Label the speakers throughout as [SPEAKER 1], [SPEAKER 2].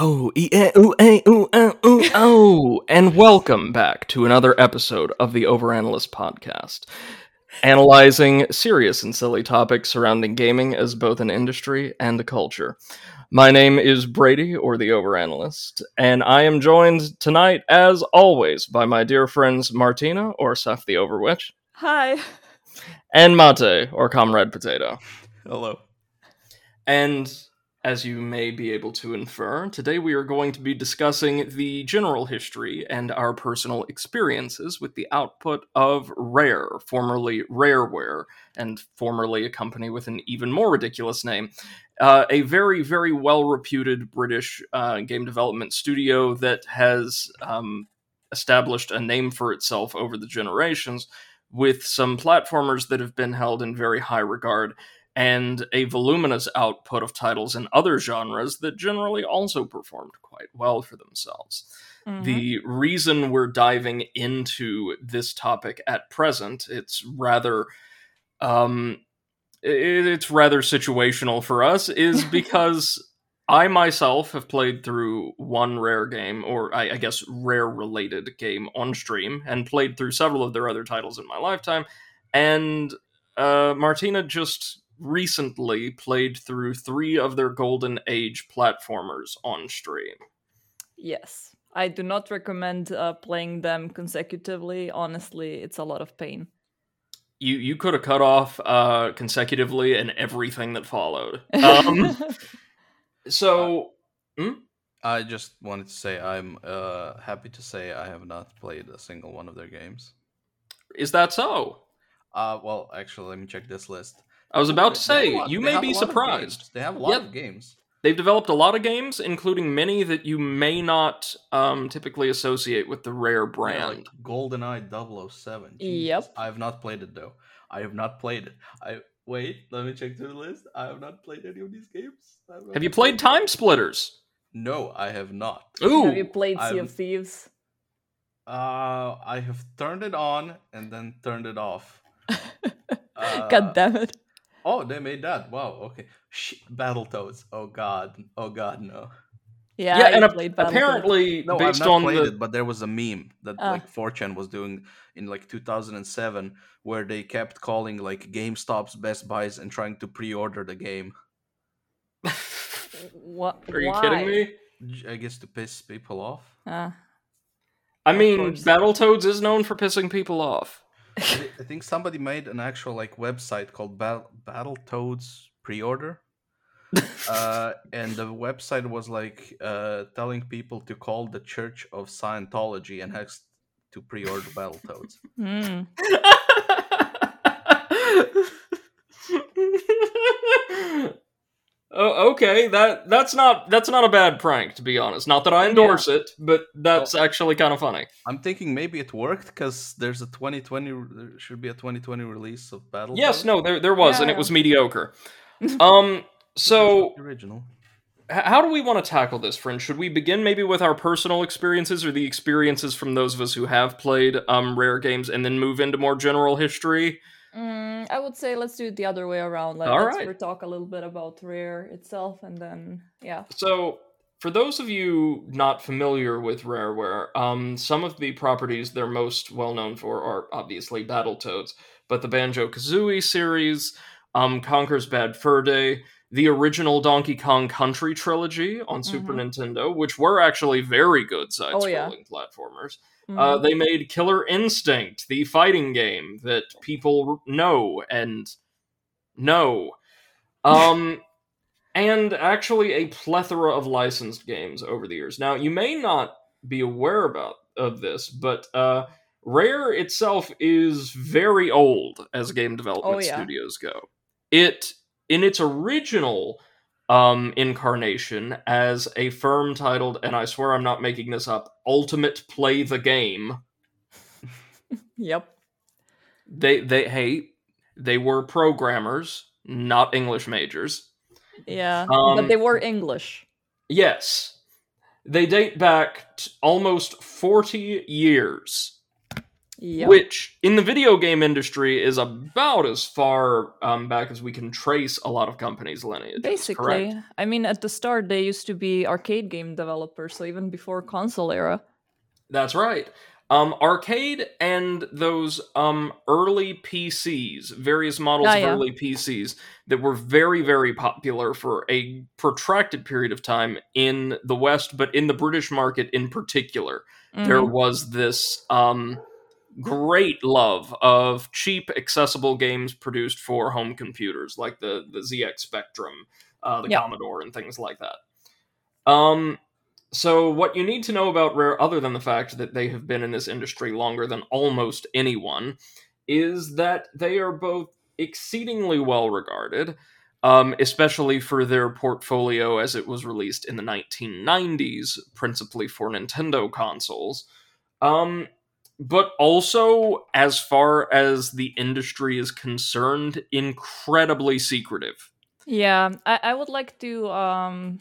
[SPEAKER 1] Oh, e eh, ooh, eh, ooh, uh, ooh, oh, and welcome back to another episode of the Overanalyst podcast, analyzing serious and silly topics surrounding gaming as both an industry and a culture. My name is Brady, or the Overanalyst, and I am joined tonight, as always, by my dear friends Martina, or Seph the Overwitch,
[SPEAKER 2] Hi.
[SPEAKER 1] and Mate, or Comrade Potato.
[SPEAKER 3] Hello.
[SPEAKER 1] And as you may be able to infer, today we are going to be discussing the general history and our personal experiences with the output of Rare, formerly Rareware, and formerly a company with an even more ridiculous name. Uh, a very, very well reputed British uh, game development studio that has um, established a name for itself over the generations with some platformers that have been held in very high regard and a voluminous output of titles in other genres that generally also performed quite well for themselves.
[SPEAKER 2] Mhm.
[SPEAKER 1] The reason we're diving into this topic at present, it's rather um it, it's rather situational for us is because I myself have played through one rare game, or I, I guess rare related game on stream, and played through several of their other titles in my lifetime. And uh, Martina just recently played through three of their Golden Age platformers on stream.
[SPEAKER 2] Yes. I do not recommend uh, playing them consecutively. Honestly, it's a lot of pain.
[SPEAKER 1] You you could have cut off uh, consecutively and everything that followed. Um, so
[SPEAKER 3] I just wanted to say I'm uh, happy to say I have not played a single one of their games.
[SPEAKER 1] is that so?
[SPEAKER 3] Uh, well, actually, let me check this list.
[SPEAKER 1] I was about to say
[SPEAKER 3] lot-
[SPEAKER 1] you may be surprised.
[SPEAKER 3] They have a lot
[SPEAKER 1] Yep.
[SPEAKER 3] of games.
[SPEAKER 1] They've developed a lot of games, including many that you may not um, typically associate with the Rare
[SPEAKER 3] Yeah,
[SPEAKER 1] brand.
[SPEAKER 3] like GoldenEye 007.
[SPEAKER 2] Yep.
[SPEAKER 3] I have not played it though. I have not played it. I wait. Let me check through the list. I have not played any of these games.
[SPEAKER 1] Have you played Time Splitters?
[SPEAKER 3] No, I have not.
[SPEAKER 1] Ooh,
[SPEAKER 2] Have you played Sea
[SPEAKER 3] I'm-
[SPEAKER 2] of Thieves?
[SPEAKER 3] Uh, I have turned it on and then turned it off. Uh,
[SPEAKER 2] God damn it.
[SPEAKER 3] Oh, they made that. Wow. Okay. Shit. Battletoads. Oh God. Oh God. No.
[SPEAKER 2] Yeah,
[SPEAKER 1] yeah,
[SPEAKER 2] I
[SPEAKER 1] and ap-
[SPEAKER 2] played Battletoads.
[SPEAKER 1] apparently
[SPEAKER 3] No,
[SPEAKER 1] based
[SPEAKER 3] I've not
[SPEAKER 1] on
[SPEAKER 3] played
[SPEAKER 1] the
[SPEAKER 3] it, but there was a meme that
[SPEAKER 2] Ah.
[SPEAKER 3] like 4chan was doing in like 2007, where they kept calling like GameStop's Best Buys and trying to pre-order the game.
[SPEAKER 2] What?
[SPEAKER 1] Are you
[SPEAKER 2] why?
[SPEAKER 1] kidding me?
[SPEAKER 3] I guess to piss people off.
[SPEAKER 2] Ah.
[SPEAKER 1] I mean,
[SPEAKER 2] course.
[SPEAKER 1] Battletoads is known for pissing people off.
[SPEAKER 3] I thi- I think somebody made an actual like website called Battle Battletoads pre-order. uh, and the website was like uh, telling people to call the Church of Scientology and has to pre-order Battletoads.
[SPEAKER 2] Hmm.
[SPEAKER 1] oh, okay. That that's not that's not a bad prank, to be honest. Not that I endorse it, but that's actually kind of funny.
[SPEAKER 3] I'm thinking maybe it worked because there's a 2020 there should be a 2020 release of Battle.
[SPEAKER 1] Yes, no, there there was, and it was mediocre. Um, so
[SPEAKER 3] original.
[SPEAKER 1] h- how do we want to tackle this, friend? Should we begin maybe with our personal experiences or the experiences from those of us who have played um rare games, and then move into more general history?
[SPEAKER 2] Mm, I would say let's do it the other way around. Let,
[SPEAKER 1] All
[SPEAKER 2] let's
[SPEAKER 1] right.
[SPEAKER 2] talk a little bit about Rare itself, and then yeah.
[SPEAKER 1] So, for those of you not familiar with Rareware, um, some of the properties they're most well known for are obviously Battletoads, but the Banjo Kazooie series, um, Conker's Bad Fur Day, the original Donkey Kong Country trilogy on Super Nintendo, which were actually very good side
[SPEAKER 2] Oh, yeah.
[SPEAKER 1] scrolling platformers.
[SPEAKER 2] Mhm.
[SPEAKER 1] Uh, they made Killer Instinct, the fighting game that people know and know. Um, and actually a plethora of licensed games over the years. Now, you may not be aware about of this, but uh, Rare itself is very old as game development
[SPEAKER 2] Oh, yeah.
[SPEAKER 1] studios go. It in its original um, incarnation as a firm titled, and I swear I'm not making this up, Ultimate Play the Game.
[SPEAKER 2] Yep.
[SPEAKER 1] They they hey, they were programmers, not English majors.
[SPEAKER 2] Yeah.
[SPEAKER 1] Um,
[SPEAKER 2] but they were English.
[SPEAKER 1] Yes. They date back t- almost 40 years.
[SPEAKER 2] Yep.
[SPEAKER 1] which in the video game industry is about as far um, back as we can trace a lot of companies' lineage.
[SPEAKER 2] Basically, I mean, at the start they used to be arcade game developers, so even before console era.
[SPEAKER 1] That's right. Um, arcade and those um, early PCs, various models
[SPEAKER 2] Ah,
[SPEAKER 1] of
[SPEAKER 2] yeah.
[SPEAKER 1] early PCs that were very, very popular for a protracted period of time in the West, but in the British market in particular. There
[SPEAKER 2] Mhm.
[SPEAKER 1] was this um, great love of cheap, accessible games produced for home computers, like the the ZX Spectrum, uh, the. Commodore, and things like that. Um, so what you need to know about Rare, other than the fact that they have been in this industry longer than almost anyone, is that they are both exceedingly well regarded. Um, especially for their portfolio as it was released in the 1990s, principally for Nintendo consoles. Um, but also, as far as the industry is concerned, incredibly secretive.
[SPEAKER 2] Yeah, I, I would like to um,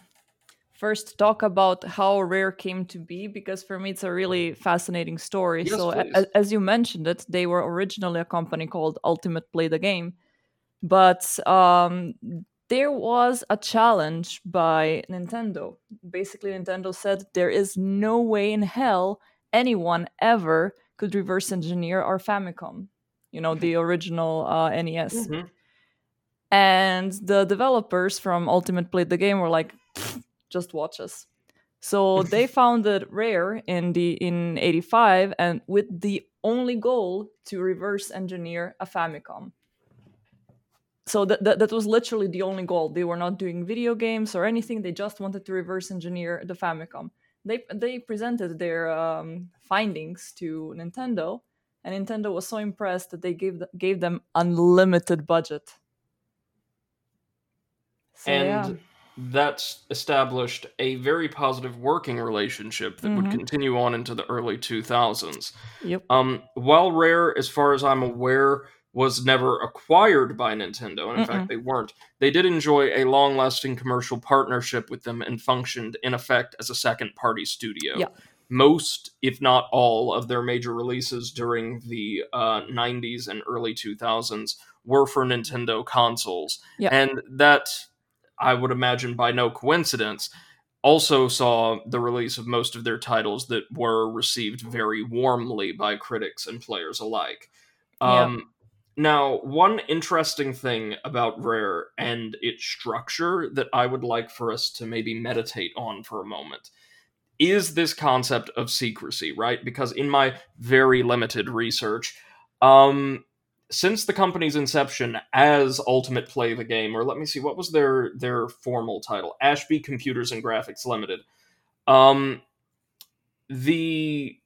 [SPEAKER 2] first talk about how Rare came to be because for me it's a really fascinating story.
[SPEAKER 1] Yes,
[SPEAKER 2] so, a- as you mentioned it, they were originally a company called Ultimate Play the Game, but um, there was a challenge by Nintendo. Basically, Nintendo said there is no way in hell anyone ever could reverse engineer our Famicom. You know, the original uh, NES
[SPEAKER 1] Mhm.
[SPEAKER 2] and the developers from ultimate played the game were like just watch us. So they founded rare in the in 85 and with the only goal to reverse engineer a famicom. So that, that, that was literally the only goal. They were not doing video games or anything. They just wanted to reverse engineer the famicom they they presented their um, findings to nintendo and nintendo was so impressed that they gave th- gave them unlimited budget so,
[SPEAKER 1] and
[SPEAKER 2] yeah.
[SPEAKER 1] that's established a very positive working relationship that would
[SPEAKER 2] Mhm.
[SPEAKER 1] continue on into the early 2000s.
[SPEAKER 2] Yep.
[SPEAKER 1] Um, while Rare, as far as I'm aware, was never acquired by Nintendo, and in fact
[SPEAKER 2] Mm-mm.
[SPEAKER 1] they weren't, they did enjoy a long lasting commercial partnership with them and functioned, in effect, as a second party studio.
[SPEAKER 2] Yeah.
[SPEAKER 1] Most, if not all, of their major releases during the uh, 90s and early 2000s were for Nintendo consoles.
[SPEAKER 2] Yeah.
[SPEAKER 1] And that, I would imagine by no coincidence, also saw the release of most of their titles that were received very warmly by critics and players alike.
[SPEAKER 2] Yeah.
[SPEAKER 1] Now, one interesting thing about Rare and its structure that I would like for us to maybe meditate on for a moment is this concept of secrecy, right? Because in my very limited research, um, since the company's inception as Ultimate Play the Game, or let me see, what was their their formal title? Ashby Computers and Graphics Limited. Um, the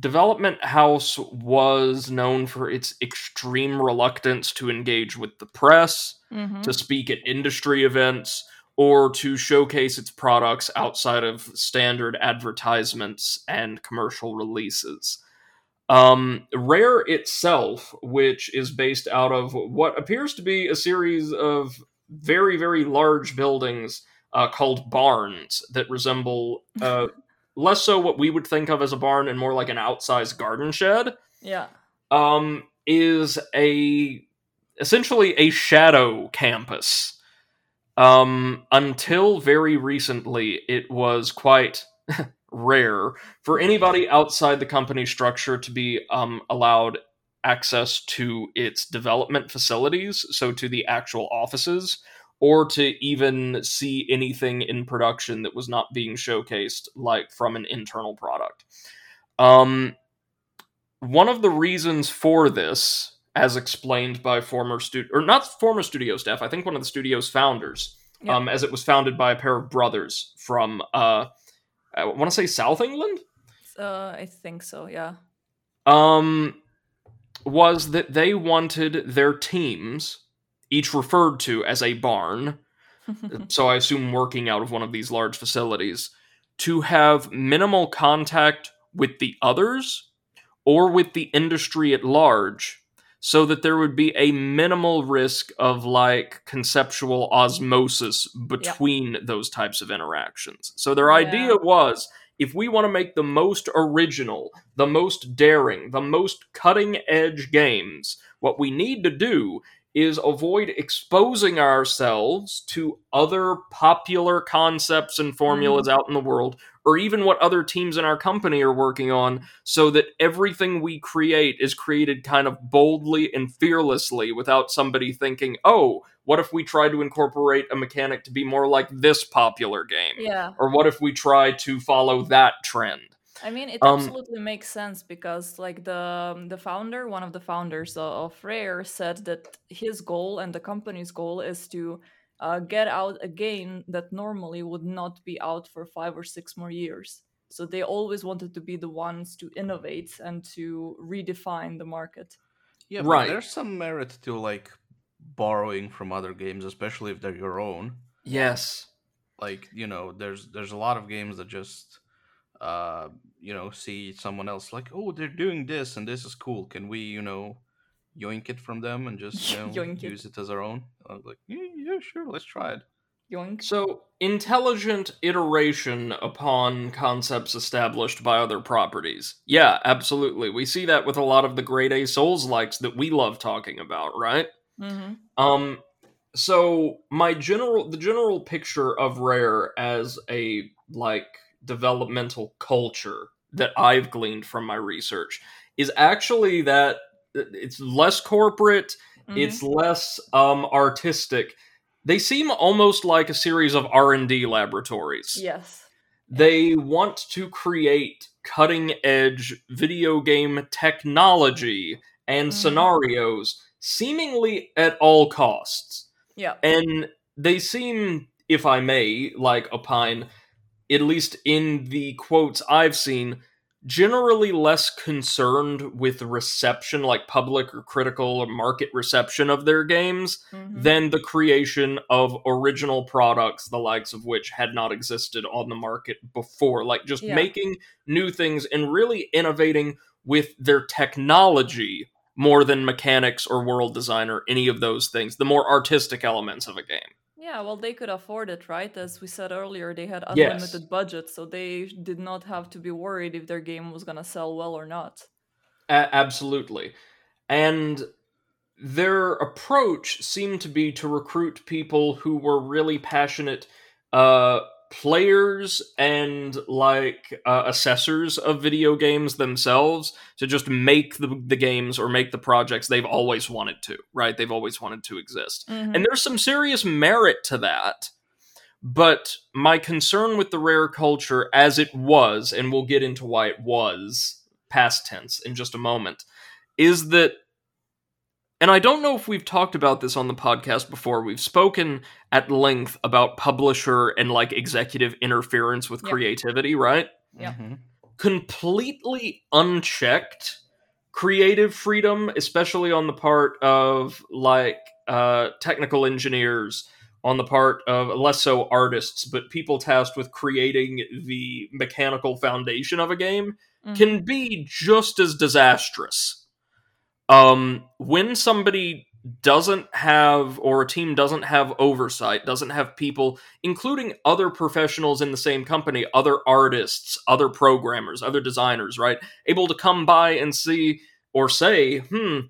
[SPEAKER 1] development house was known for its extreme reluctance to engage with the press,
[SPEAKER 2] Mhm.
[SPEAKER 1] to speak at industry events, or to showcase its products outside of standard advertisements and commercial releases. Um, Rare itself, which is based out of what appears to be a series of very, very large buildings uh, called barns that resemble uh, less so what we would think of as a barn and more like an outsized garden shed
[SPEAKER 2] Yeah.
[SPEAKER 1] um, is a essentially a shadow campus. Um, until very recently, it was quite rare for anybody outside the company structure to be um, allowed access to its development facilities, so to the actual offices, or to even see anything in production that was not being showcased, like from an internal product. Um, one of the reasons for this, as explained by former studio or not former studio staff, I think one of the studio's founders,
[SPEAKER 2] Yeah.
[SPEAKER 1] um, as it was founded by a pair of brothers from, uh, I want to say South England,
[SPEAKER 2] Uh, I think so. Yeah.
[SPEAKER 1] um, was that they wanted their teams, each referred to as a barn, so I assume working out of one of these large facilities, to have minimal contact with the others or with the industry at large, so that there would be a minimal risk of like conceptual osmosis between those types of interactions. So their
[SPEAKER 2] Yeah.
[SPEAKER 1] idea was if we want to make the most original, the most daring, the most cutting edge games, what we need to do is avoid exposing ourselves to other popular concepts and formulas mm. out in the world, or even what other teams in our company are working on, so that everything we create is created kind of boldly and fearlessly without somebody thinking, oh, what if we try to incorporate a mechanic to be more like this popular game?
[SPEAKER 2] Yeah.
[SPEAKER 1] Or what if we try to follow that trend?
[SPEAKER 2] I mean, it
[SPEAKER 1] Um,
[SPEAKER 2] absolutely makes sense because, like the the founder, one of the founders of Rare, said that his goal and the company's goal is to uh, get out a game that normally would not be out for five or six more years. So they always wanted to be the ones to innovate and to redefine the market.
[SPEAKER 3] Yeah, but
[SPEAKER 1] Right.
[SPEAKER 3] there's some merit to like borrowing from other games, especially if they're your own.
[SPEAKER 1] Yes.
[SPEAKER 3] Like you know, there's there's a lot of games that just uh you know see someone else like oh they're doing this and this is cool. Can we you know yoink it from them and just you know,
[SPEAKER 2] Yoink
[SPEAKER 3] use it as our own? I was like yeah, yeah sure let's try it.
[SPEAKER 2] Yoink.
[SPEAKER 1] So, intelligent iteration upon concepts established by other properties. Yeah, absolutely. We see that with a lot of the grade A Souls likes that we love talking about, right?
[SPEAKER 2] hmm
[SPEAKER 1] Um so my general the general picture of Rare as a like developmental culture that I've gleaned from my research is actually that it's less corporate,
[SPEAKER 2] Mm-hmm.
[SPEAKER 1] it's less um artistic. They seem almost like a series of R&D laboratories.
[SPEAKER 2] Yes.
[SPEAKER 1] They want to create cutting edge video game technology and
[SPEAKER 2] Mhm.
[SPEAKER 1] scenarios seemingly at all costs.
[SPEAKER 2] Yeah.
[SPEAKER 1] And they seem, if I may, like opine, at least in the quotes I've seen, generally less concerned with reception, like public or critical or market reception of their games,
[SPEAKER 2] Mhm.
[SPEAKER 1] than the creation of original products, the likes of which had not existed on the market before. Like just
[SPEAKER 2] Yeah.
[SPEAKER 1] making new things and really innovating with their technology more than mechanics or world design or any of those things, the more artistic elements of a game.
[SPEAKER 2] Yeah, well, they could afford it, right? As we said earlier, they had
[SPEAKER 1] Yes.
[SPEAKER 2] unlimited budget, so they did not have to be worried if their game was gonna sell well or not.
[SPEAKER 1] A- absolutely. And their approach seemed to be to recruit people who were really passionate uh, players and like uh, assessors of video games themselves to just make the, the games or make the projects they've always wanted to, right? They've always wanted to exist.
[SPEAKER 2] Mhm.
[SPEAKER 1] And there's some serious merit to that. But my concern with the rare culture as it was, and we'll get into why it was past tense in just a moment, is that, and I don't know if we've talked about this on the podcast before, we've spoken at length about publisher and like executive interference with
[SPEAKER 2] Yeah.
[SPEAKER 1] creativity, right?
[SPEAKER 2] Yeah.
[SPEAKER 3] Mhm.
[SPEAKER 1] completely unchecked creative freedom, especially on the part of like uh, technical engineers, on the part of less so artists, but people tasked with creating the mechanical foundation of a game,
[SPEAKER 2] Mhm.
[SPEAKER 1] can be just as disastrous. Um, when somebody doesn't have, or a team doesn't have oversight, doesn't have people, including other professionals in the same company, other artists, other programmers, other designers, right? Able to come by and see or say, hmm,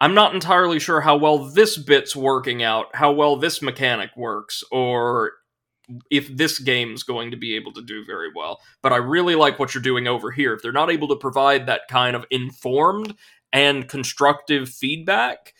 [SPEAKER 1] I'm not entirely sure how well this bit's working out, how well this mechanic works, or if this game's going to be able to do very well. But I really like what you're doing over here. If they're not able to provide that kind of informed and constructive feedback,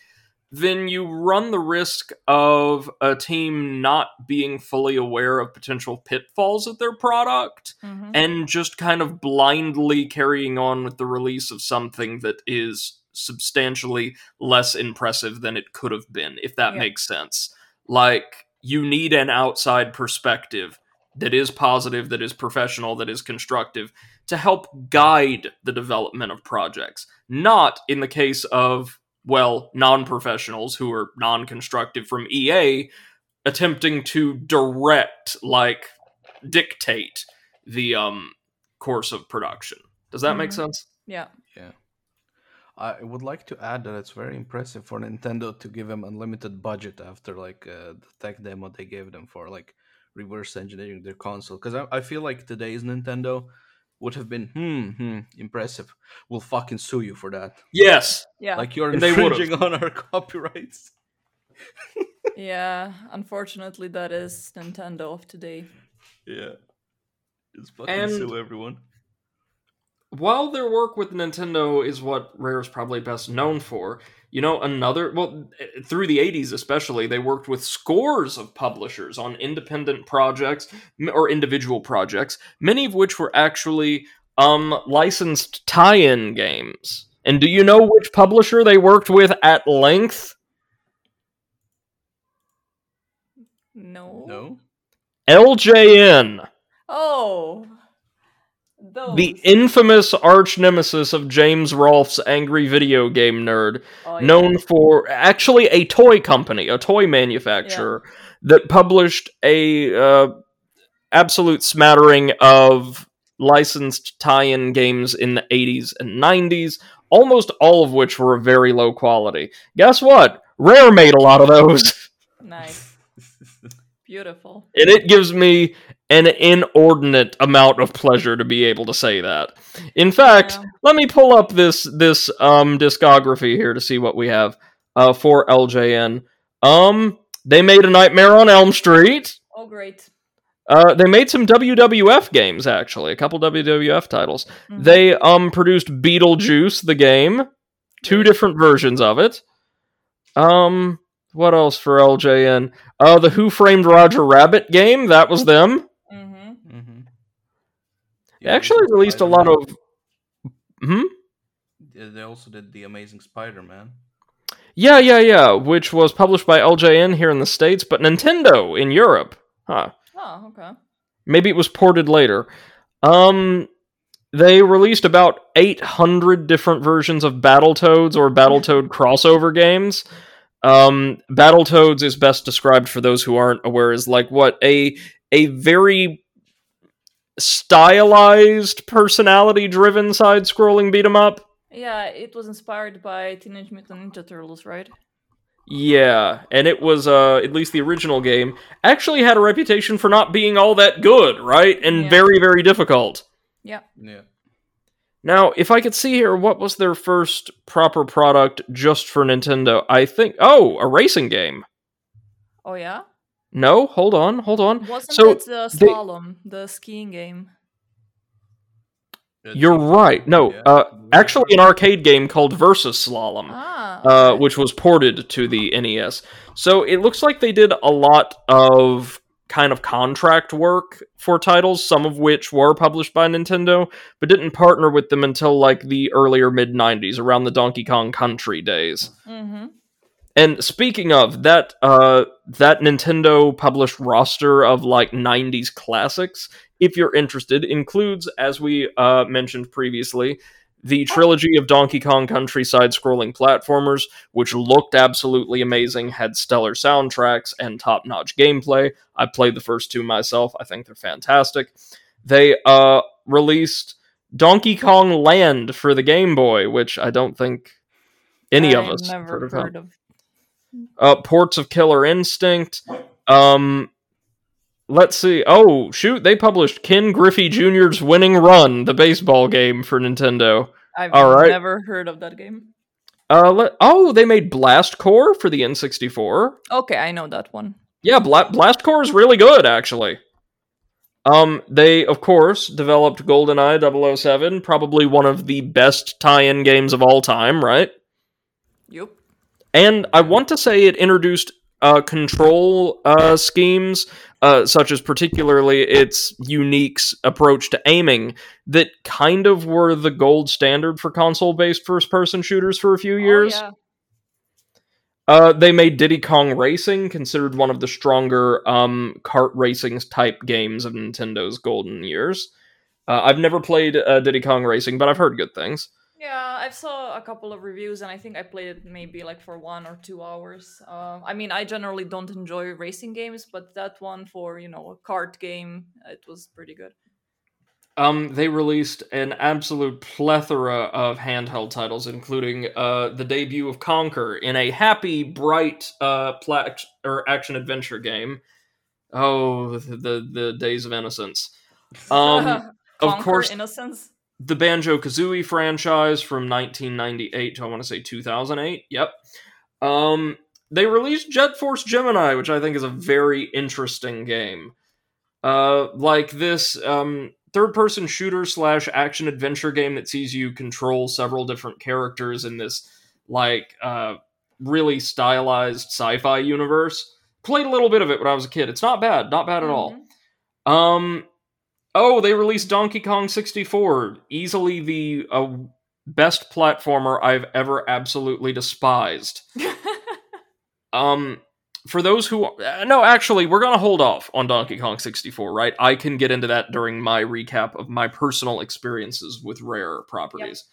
[SPEAKER 1] then you run the risk of a team not being fully aware of potential pitfalls of their product
[SPEAKER 2] Mhm.
[SPEAKER 1] and just kind of blindly carrying on with the release of something that is substantially less impressive than it could have been, if that
[SPEAKER 2] Yeah.
[SPEAKER 1] makes sense. Like, you need an outside perspective that is positive, that is professional, that is constructive to help guide the development of projects. Not in the case of, well, non professionals who are non constructive from EA attempting to direct, like, dictate the um course of production. Does that make
[SPEAKER 2] Mhm.
[SPEAKER 1] sense?
[SPEAKER 2] Yeah.
[SPEAKER 3] Yeah. I would like to add that it's very impressive for Nintendo to give them unlimited budget after like uh, the tech demo they gave them for like reverse engineering their console because I, I feel like today's Nintendo would have been hmm, hmm impressive. We'll fucking sue you for that.
[SPEAKER 1] Yes.
[SPEAKER 2] Yeah.
[SPEAKER 3] Like you're
[SPEAKER 1] And
[SPEAKER 3] infringing on our copyrights.
[SPEAKER 2] yeah. Unfortunately, that is Nintendo of today.
[SPEAKER 3] Yeah. Just fucking
[SPEAKER 1] And-
[SPEAKER 3] sue everyone.
[SPEAKER 1] While their work with Nintendo is what Rare is probably best known for, you know, another, well, eh, through the 80s especially, they worked with scores of publishers on independent projects or individual projects, many of which were actually um, licensed tie in games. And do you know which publisher they worked with at length?
[SPEAKER 2] No.
[SPEAKER 3] No?
[SPEAKER 1] LJN.
[SPEAKER 2] Oh. Those.
[SPEAKER 1] The infamous arch nemesis of James Rolfe's angry video game nerd,
[SPEAKER 2] Oh, yeah.
[SPEAKER 1] known for actually a toy company, a toy manufacturer that published a uh, absolute smattering of licensed tie-in games in the 80s and 90s, almost all of which were of very low quality. Guess what? Rare made a lot of those,
[SPEAKER 2] Nice. Beautiful.
[SPEAKER 1] and it gives me an inordinate amount of pleasure to be able to say that. In fact,
[SPEAKER 2] Yeah.
[SPEAKER 1] let me pull up this this um discography here to see what we have uh for LJN. Um they made a Nightmare on Elm Street.
[SPEAKER 2] Oh, great.
[SPEAKER 1] Uh they made some WWF games actually, a couple WWF titles.
[SPEAKER 2] Mhm.
[SPEAKER 1] They um produced Beetlejuice the game, two different versions of it. Um what else for LJN? Uh the Who Framed Roger Rabbit game, that was them. They actually released a lot of Hmm?
[SPEAKER 3] They also did the Amazing Spider-Man.
[SPEAKER 1] Yeah, yeah, yeah, which was published by LJN here in the States, but Nintendo in Europe. Huh.
[SPEAKER 2] Oh, okay.
[SPEAKER 1] Maybe it was ported later. Um they released about 800 different versions of Battletoads or Battletoad crossover games. Um Battletoads is best described for those who aren't aware as like what a a very stylized personality driven side scrolling beat 'em up.
[SPEAKER 2] Yeah, it was inspired by Teenage Mutant Ninja Turtles, right?
[SPEAKER 1] Yeah, and it was uh at least the original game actually had a reputation for not being all that good, right? And
[SPEAKER 2] Yeah.
[SPEAKER 1] very very difficult.
[SPEAKER 2] Yeah.
[SPEAKER 3] Yeah.
[SPEAKER 1] Now, if I could see here what was their first proper product just for Nintendo? I think oh, a racing game.
[SPEAKER 2] Oh, yeah?
[SPEAKER 1] No, hold on, hold on.
[SPEAKER 2] Wasn't
[SPEAKER 1] So,
[SPEAKER 2] it the
[SPEAKER 1] they-
[SPEAKER 2] slalom, the skiing game?
[SPEAKER 3] It
[SPEAKER 1] You're right. No,
[SPEAKER 3] yeah.
[SPEAKER 1] uh actually an arcade game called Versus Slalom.
[SPEAKER 2] Ah.
[SPEAKER 1] uh, which was ported to the NES. So it looks like they did a lot of kind of contract work for titles, some of which were published by Nintendo, but didn't partner with them until like the earlier mid 90s, around the Donkey Kong Country days.
[SPEAKER 2] Mhm.
[SPEAKER 1] And speaking of that, uh, that Nintendo published roster of like '90s classics, if you're interested, includes, as we uh, mentioned previously, the trilogy of Donkey Kong Country side-scrolling platformers, which looked absolutely amazing, had stellar soundtracks and top-notch gameplay. I played the first two myself; I think they're fantastic. They uh, released Donkey Kong Land for the Game Boy, which I don't think any of us
[SPEAKER 2] never
[SPEAKER 1] heard
[SPEAKER 2] heard of.
[SPEAKER 1] Uh, ports of Killer Instinct. Um, let's see. Oh, shoot! They published Ken Griffey Jr.'s Winning Run, the baseball game for Nintendo.
[SPEAKER 2] I've
[SPEAKER 1] All right.
[SPEAKER 2] never heard of that game.
[SPEAKER 1] Uh, let, oh, they made Blast Corps for the N64.
[SPEAKER 2] Okay, I know that one.
[SPEAKER 1] Yeah, Bla- Blast Corps is really good, actually. Um, they of course developed GoldenEye 007, probably one of the best tie-in games of all time, right?
[SPEAKER 2] Yup.
[SPEAKER 1] And I want to say it introduced uh, control uh, schemes, uh, such as particularly its unique approach to aiming, that kind of were the gold standard for console based first person shooters for a few years.
[SPEAKER 2] Oh, yeah.
[SPEAKER 1] Uh, they made Diddy Kong Racing, considered one of the stronger um, kart racing type games of Nintendo's golden years. Uh, I've never played uh, Diddy Kong Racing, but I've heard good things.
[SPEAKER 2] Yeah, I saw a couple of reviews and I think I played it maybe like for one or two hours. Uh, I mean, I generally don't enjoy racing games, but that one for, you know, a kart game, it was pretty good.
[SPEAKER 1] Um, they released an absolute plethora of handheld titles, including uh, the debut of Conker in a happy, bright uh, pla- or action adventure game. Oh, the the, the days of innocence. Um, of course,
[SPEAKER 2] innocence.
[SPEAKER 1] The Banjo Kazooie franchise from 1998 to I want to say 2008. Yep. Um, they released Jet Force Gemini, which I think is a very interesting game. Uh, like this um, third-person shooter slash action adventure game that sees you control several different characters in this like uh, really stylized sci-fi universe. Played a little bit of it when I was a kid. It's not bad, not bad at all.
[SPEAKER 2] Mhm.
[SPEAKER 1] Um. Oh, they released Donkey Kong 64. Easily the uh, best platformer I've ever absolutely despised. Um. For those who uh, no, actually, we're gonna hold off on Donkey Kong 64, right? I can get into that during my recap of my personal experiences with Rare properties.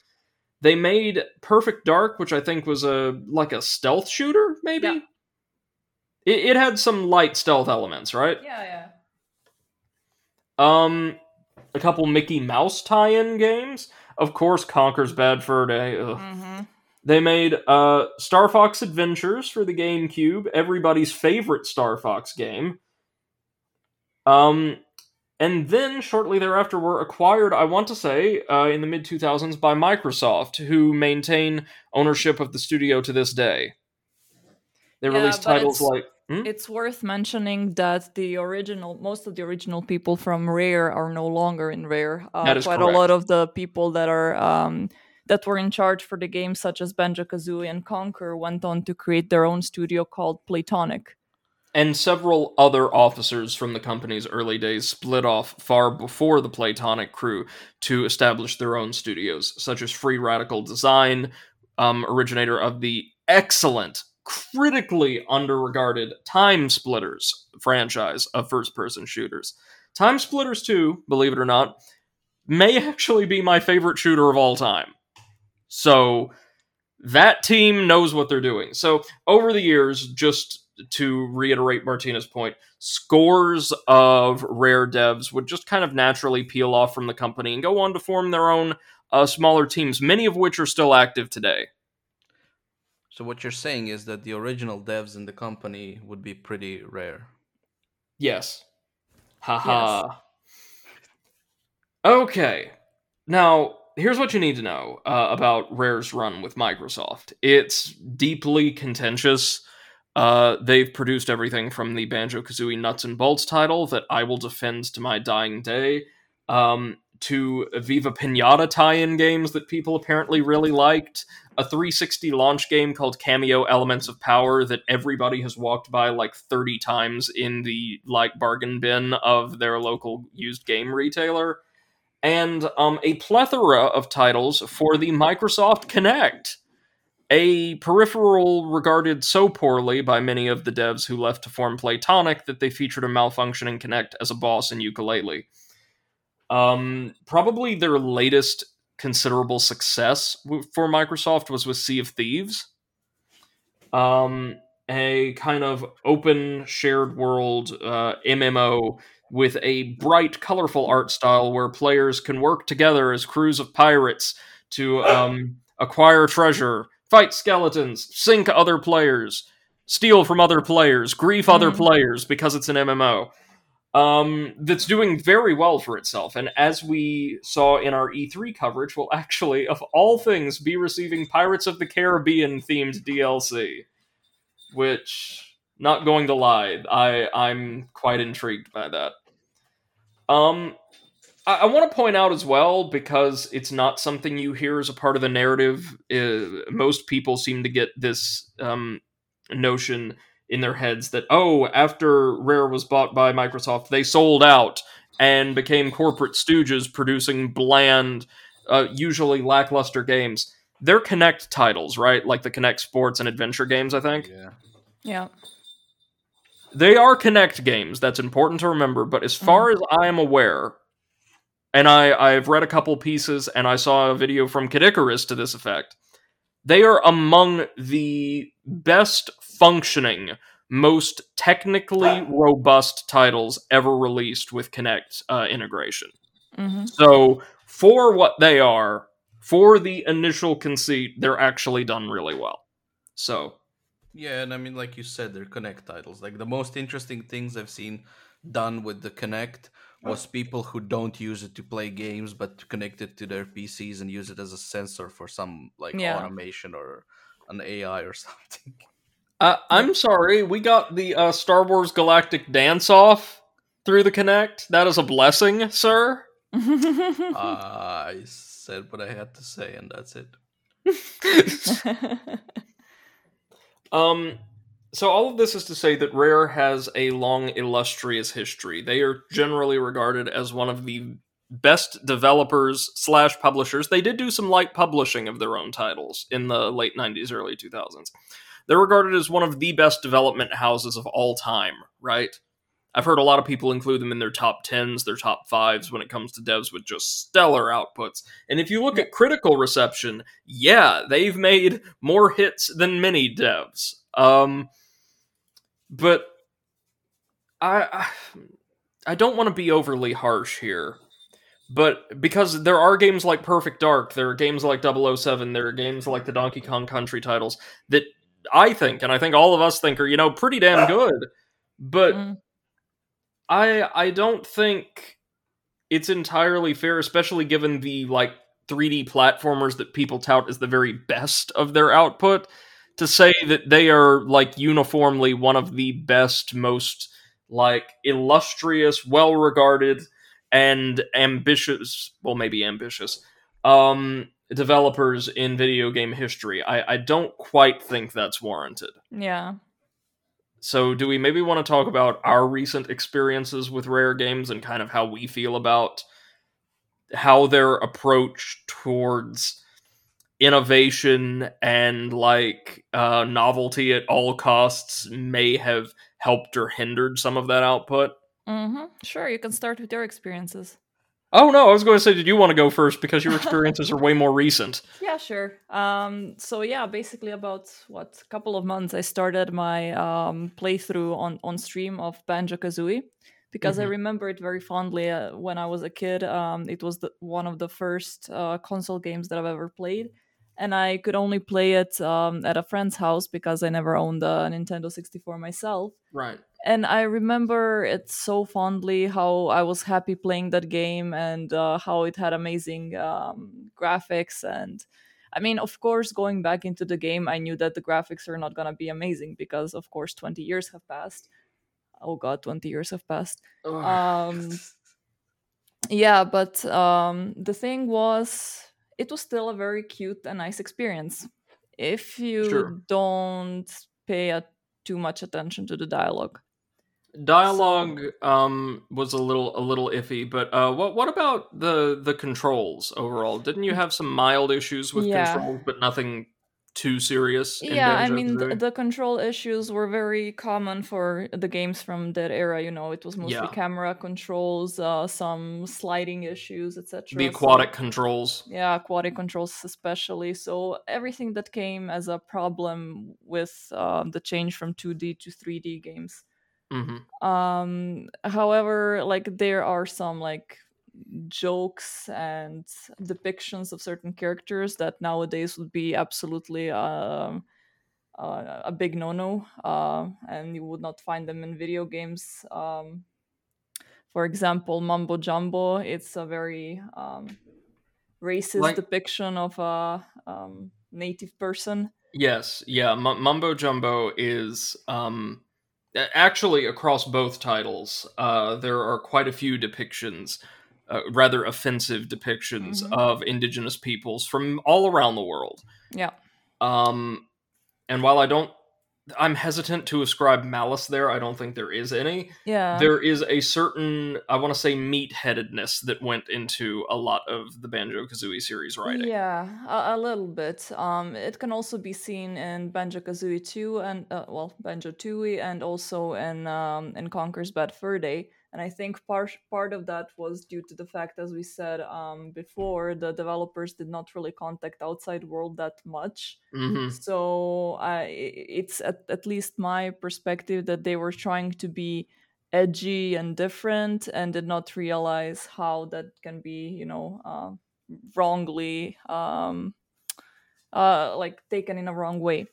[SPEAKER 1] They made Perfect Dark, which I think was a like a stealth shooter, maybe.
[SPEAKER 2] Yeah.
[SPEAKER 1] It, it had some light stealth elements, right?
[SPEAKER 2] yeah, yeah.
[SPEAKER 1] Um, a couple Mickey Mouse tie-in games. Of course, Conker's Bad Fur Day. Ugh.
[SPEAKER 2] hmm
[SPEAKER 1] They made uh, Star Fox Adventures for the GameCube, everybody's favorite Star Fox game. Um, and then shortly thereafter were acquired, I want to say, uh, in the mid 2000s by Microsoft, who maintain ownership of the studio to this day. They
[SPEAKER 2] Yeah,
[SPEAKER 1] released titles like. Hmm?
[SPEAKER 2] It's worth mentioning that the original, most of the original people from Rare are no longer in Rare. Uh,
[SPEAKER 1] That is
[SPEAKER 2] quite
[SPEAKER 1] correct.
[SPEAKER 2] a lot of the people that are um, that were in charge for the game, such as Banjo Kazooie and Conker, went on to create their own studio called Playtonic.
[SPEAKER 1] and several other officers from the company's early days split off far before the Playtonic crew to establish their own studios, such as Free Radical Design, um, originator of the excellent, critically underregarded Time Splitters franchise of first person shooters. Time Splitters 2, believe it or not, may actually be my favorite shooter of all time. So that team knows what they're doing. So over the years, just to reiterate Martina's point, scores of rare devs would just kind of naturally peel off from the company and go on to form their own uh, smaller teams, many of which are still active today.
[SPEAKER 3] So what you're saying is that the original devs in the company would be pretty rare.
[SPEAKER 1] Yes. Haha. Okay. Now, here's what you need to know uh, about Rare's run with Microsoft. It's deeply contentious. Uh, they've produced everything from the Banjo Kazooie Nuts and Bolts title that I will defend to my dying day, um, to Viva Pinata tie in games that people apparently really liked, a 360 launch game called Kameo Elements of Power that everybody has walked by like 30 times in the like bargain bin of their local used game retailer. And um, a plethora of titles for the Microsoft Kinect a peripheral regarded so poorly by many of the devs who left to form Playtonic that they featured a malfunctioning Kinect as a boss in Yooka-Laylee. Um, probably their latest considerable success w- for Microsoft was with Sea of Thieves. Um, a kind of open shared world uh, MMO with a bright, colorful art style where players can work together as crews of pirates to um, acquire treasure, fight skeletons, sink other players, steal from other players, grief other
[SPEAKER 2] Mhm.
[SPEAKER 1] players because it's an MMO. Um, that's doing very well for itself, and as we saw in our E3 coverage, will actually, of all things, be receiving Pirates of the Caribbean themed DLC. Which, not going to lie, I I'm quite intrigued by that. Um, I, I want to point out as well because it's not something you hear as a part of the narrative. Uh, most people seem to get this um, notion in their heads that oh, after Rare was bought by Microsoft, they sold out and became corporate stooges producing bland, uh, usually lackluster games. They're Kinect titles, right? Like the Kinect Sports and Adventure games, I think.
[SPEAKER 3] Yeah.
[SPEAKER 2] Yeah.
[SPEAKER 1] They are Kinect games. That's important to remember. But as far as I am aware, and I, I've read a couple pieces and I saw a video from Kid Icarus to this effect, they are among the best functioning, most technically robust titles ever released with Kinect uh, integration.
[SPEAKER 2] hmm
[SPEAKER 1] So, for what they are, for the initial conceit, they're actually done really well. So,
[SPEAKER 3] Yeah, and I mean, like you said, they're Kinect titles. Like the most interesting things I've seen done with the Kinect was people who don't use it to play games but to connect it to their PCs and use it as a sensor for some like
[SPEAKER 2] Yeah.
[SPEAKER 3] automation or an AI or something.
[SPEAKER 1] Uh, I'm sorry, we got the uh, Star Wars Galactic dance off through the Kinect. That is a blessing, sir.
[SPEAKER 3] I said what I had to say, and that's it.
[SPEAKER 1] Um, so all of this is to say that Rare has a long, illustrious history. They are generally regarded as one of the best developers slash publishers. They did do some light publishing of their own titles in the late '90s, early 2000s. They're regarded as one of the best development houses of all time. Right? I've heard a lot of people include them in their top tens, their top fives when it comes to devs with just stellar outputs. And if you look at critical reception, yeah, they've made more hits than many devs. Um, but I, I I don't want to be overly harsh here. But because there are games like Perfect Dark, there are games like 007, there are games like the Donkey Kong Country titles that I think, and I think all of us think, are you know pretty damn good. But
[SPEAKER 2] Mm.
[SPEAKER 1] I I don't think it's entirely fair, especially given the like 3D platformers that people tout as the very best of their output, to say that they are like uniformly one of the best, most like illustrious, well regarded, and ambitious well maybe ambitious um developers in video game history. I, I don't quite think that's warranted.
[SPEAKER 2] yeah.
[SPEAKER 1] So, do we maybe want to talk about our recent experiences with rare games and kind of how we feel about how their approach towards innovation and like uh, novelty at all costs may have helped or hindered some of that output?
[SPEAKER 2] hmm Sure, you can start with your experiences.
[SPEAKER 1] Oh no, I was going to say, did you want to go first because your experiences are way more recent?
[SPEAKER 2] Yeah, sure. Um, so yeah, basically about what a couple of months, I started my um, playthrough on on stream of Banjo Kazooie because I
[SPEAKER 1] Mhm.
[SPEAKER 2] remember it very fondly uh, when I was a kid. Um, it was the, one of the first uh, console games that I've ever played, and I could only play it um, at a friend's house because I never owned a Nintendo 64 myself
[SPEAKER 1] Right.
[SPEAKER 2] and I remember it so fondly how I was happy playing that game and uh, how it had amazing um, graphics. And I mean, of course, going back into the game, I knew that the graphics are not going to be amazing because, of course, 20 years have passed. Oh, God, 20 years have passed. Um, yeah, but um, the thing was, it was still a very cute and nice experience. If you
[SPEAKER 1] Sure.
[SPEAKER 2] don't pay a, too much attention to the dialogue.
[SPEAKER 1] dialogue um was a little a little iffy but uh what what about the the controls overall didn't you have some mild issues with
[SPEAKER 2] Yeah.
[SPEAKER 1] controls but nothing too serious in
[SPEAKER 2] yeah i mean th- the control issues were very common for the games from that era you know it was mostly
[SPEAKER 1] Yeah.
[SPEAKER 2] camera controls uh, some sliding issues etc
[SPEAKER 1] the
[SPEAKER 2] So-
[SPEAKER 1] aquatic controls.
[SPEAKER 2] Yeah aquatic controls especially so everything that came as a problem with um, the change from 2d to 3d games.
[SPEAKER 1] Hmm
[SPEAKER 2] um however like there are some like jokes and depictions of certain characters that nowadays would be absolutely um uh, a big no-no uh, and you would not find them in video games um. For example mumbo jumbo it's a very um racist
[SPEAKER 1] Like-
[SPEAKER 2] depiction of a um, native person.
[SPEAKER 1] Yes yeah M- mumbo jumbo is um actually across both titles uh there are quite a few depictions uh, rather offensive depictions
[SPEAKER 2] Mhm.
[SPEAKER 1] of indigenous peoples from all around the world
[SPEAKER 2] yeah
[SPEAKER 1] Um, and while I don't, I'm hesitant to ascribe malice there. I don't think there is any.
[SPEAKER 2] yeah
[SPEAKER 1] there is a certain, I want to say, meat-headedness that went into a lot of the Banjo Kazooie series writing.
[SPEAKER 2] Yeah, a, a little bit. Um, it can also be seen in Banjo Kazooie 2 and uh, well, Banjo Tooie, and also in um, in Conker's Bad Fur Day. And I think part part of that was due to the fact, as we said um, before, the developers did not really contact outside world that much.
[SPEAKER 1] hmm
[SPEAKER 2] So I, it's at, at least my perspective that they were trying to be edgy and different, and did not realize how that can be, you know, uh, wrongly, um, uh, like taken in a wrong way.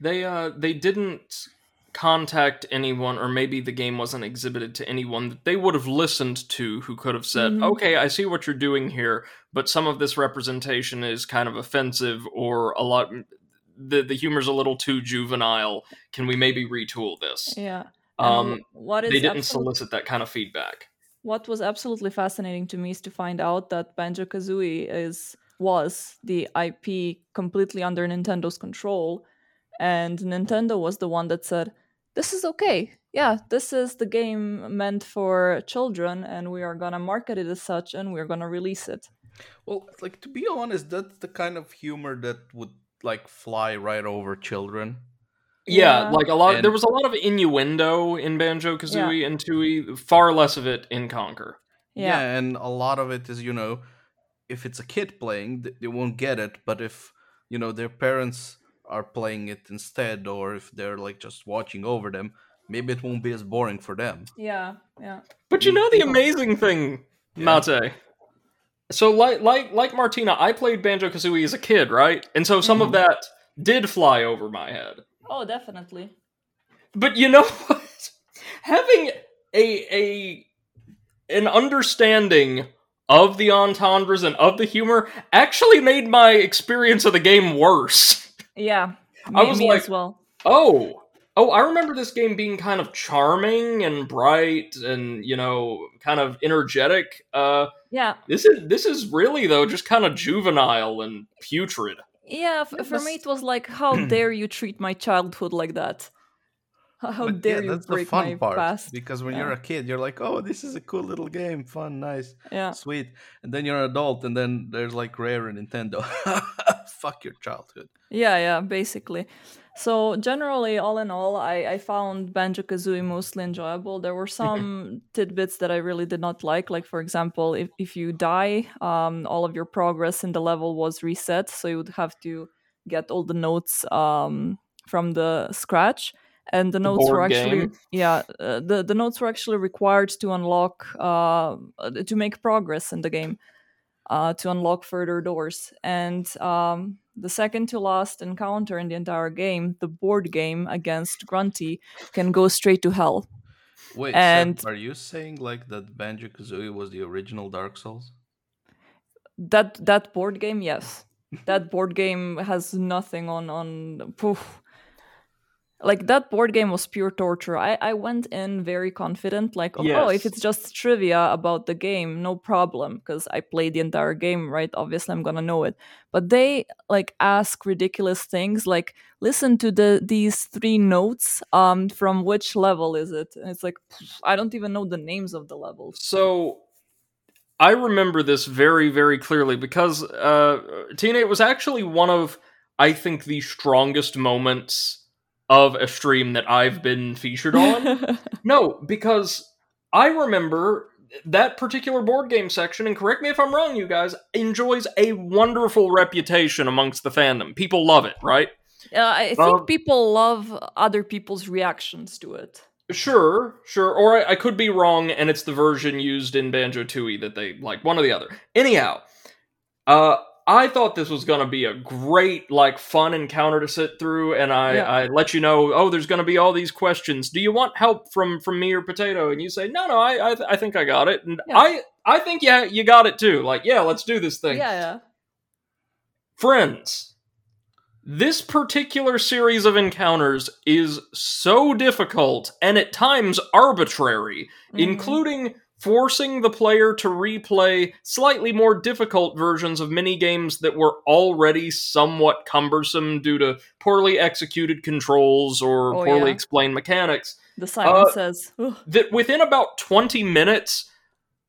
[SPEAKER 1] They uh, they didn't contact anyone, or maybe the game wasn't exhibited to anyone that they would have listened to who could have said,
[SPEAKER 2] Mhm.
[SPEAKER 1] okay, I see what you're doing here, but some of this representation is kind of offensive or a lot. The, the humor's a little too juvenile. Can we maybe retool this?
[SPEAKER 2] Yeah. And
[SPEAKER 1] Um,
[SPEAKER 2] what is
[SPEAKER 1] they didn't
[SPEAKER 2] absolute-
[SPEAKER 1] solicit that kind of feedback.
[SPEAKER 2] what was absolutely fascinating to me is to find out that Banjo Kazooie is was the IP completely under Nintendo's control, and Nintendo was the one that said, "This is okay. Yeah, this is the game meant for children, and we are gonna market it as such, and we're gonna release it."
[SPEAKER 3] Well, like to be honest, that's the kind of humor that would like fly right over children.
[SPEAKER 1] Yeah,
[SPEAKER 2] Yeah.
[SPEAKER 1] like a lot.
[SPEAKER 3] And-
[SPEAKER 1] there was a lot of innuendo in Banjo Kazooie and Tooie. Far less of it in Conker.
[SPEAKER 3] Yeah.
[SPEAKER 2] Yeah,
[SPEAKER 3] and a lot of it is, you know, if it's a kid playing, they won't get it. But if you know their parents are playing it instead, or if they're like just watching over them, maybe it won't be as boring for them.
[SPEAKER 2] yeah, yeah.
[SPEAKER 1] But you know the amazing thing,
[SPEAKER 3] Yeah.
[SPEAKER 1] Mate. So like like like Martina, I played Banjo Kazooie as a kid, right? And so some of
[SPEAKER 3] Mhm.
[SPEAKER 1] that did fly over my head.
[SPEAKER 2] Oh, definitely.
[SPEAKER 1] But you know what? Having a a an understanding of the entendres and of the humor actually made my experience of the game worse.
[SPEAKER 2] Yeah,
[SPEAKER 1] I was
[SPEAKER 2] me
[SPEAKER 1] like-
[SPEAKER 2] as well.
[SPEAKER 1] Oh. Oh, I remember this game being kind of charming and bright and, you know, kind of energetic. Uh
[SPEAKER 2] Yeah,
[SPEAKER 1] this is this is really though just kind of juvenile and putrid.
[SPEAKER 2] Yeah, f- for me it was like, how dare you treat my childhood like that? How, how
[SPEAKER 3] But
[SPEAKER 2] dare
[SPEAKER 3] yeah,
[SPEAKER 2] you
[SPEAKER 3] that's the
[SPEAKER 2] break
[SPEAKER 3] fun
[SPEAKER 2] my
[SPEAKER 3] part.
[SPEAKER 2] past?
[SPEAKER 3] Because when
[SPEAKER 2] Yeah.
[SPEAKER 3] you're a kid, you're like, "Oh, this is a cool little game, fun, nice,
[SPEAKER 2] Yeah,
[SPEAKER 3] sweet." And then you're an adult, and then there's like Rare and Nintendo. Fuck your childhood.
[SPEAKER 2] yeah, yeah, basically. So generally, all in all, I, I found Banjo Kazooie mostly enjoyable. There were some tidbits that I really did not like. Like for example, if if you die, um, all of your progress in the level was reset, so you would have to get all the notes um from the scratch. And the notes were actually
[SPEAKER 1] game.
[SPEAKER 2] yeah uh, the the notes were actually required to unlock uh uh, to make progress in the game uh to unlock further doors and um the second to last encounter in the entire game the board game against grunty can go straight to hell
[SPEAKER 3] Wait,
[SPEAKER 2] And-
[SPEAKER 3] are you saying like that Banjo Kazooie was the original Dark Souls?
[SPEAKER 2] that that board game yes that board game has nothing on on poof. Like that board game was pure torture. I i went in very confident like oh, oh if it's just trivia about the game no problem because i played the entire game right? Obviously i'm gonna know it. But they like ask ridiculous things like listen to the these three notes um from which level is it? And it's like i don't even know the names of the levels.
[SPEAKER 1] So I remember this very, very clearly because uh, Tina, it was actually one of I think the strongest moments of a stream that I've been featured on. no, because I remember that particular board game section, and correct me if I'm wrong, you guys, enjoys a wonderful reputation amongst the fandom. People love it, right?
[SPEAKER 2] Yeah, I think
[SPEAKER 1] Um,
[SPEAKER 2] people love other people's reactions to it.
[SPEAKER 1] Sure, sure. Or I, I could be wrong, and it's the version used in Banjo Tooie that they like, one or the other. Anyhow, uh, I thought this was gonna be a great, like, fun encounter to sit through, and I,
[SPEAKER 2] Yeah.
[SPEAKER 1] I let you know, oh, there's gonna be all these questions. Do you want help from from me or Potato? And you say, no, no, I, I, th- I think I got it, and
[SPEAKER 2] Yeah.
[SPEAKER 1] I, I think yeah, you got it too. Like, yeah, let's do this thing,
[SPEAKER 2] Yeah, yeah.
[SPEAKER 1] friends. This particular series of encounters is so difficult and at times arbitrary,
[SPEAKER 2] Mhm.
[SPEAKER 1] including forcing the player to replay slightly more difficult versions of mini games that were already somewhat cumbersome due to poorly executed controls or
[SPEAKER 2] Oh,
[SPEAKER 1] poorly
[SPEAKER 2] yeah.
[SPEAKER 1] explained mechanics.
[SPEAKER 2] The Simon
[SPEAKER 1] Uh,
[SPEAKER 2] says, "Ugh."
[SPEAKER 1] That within about 20 minutes,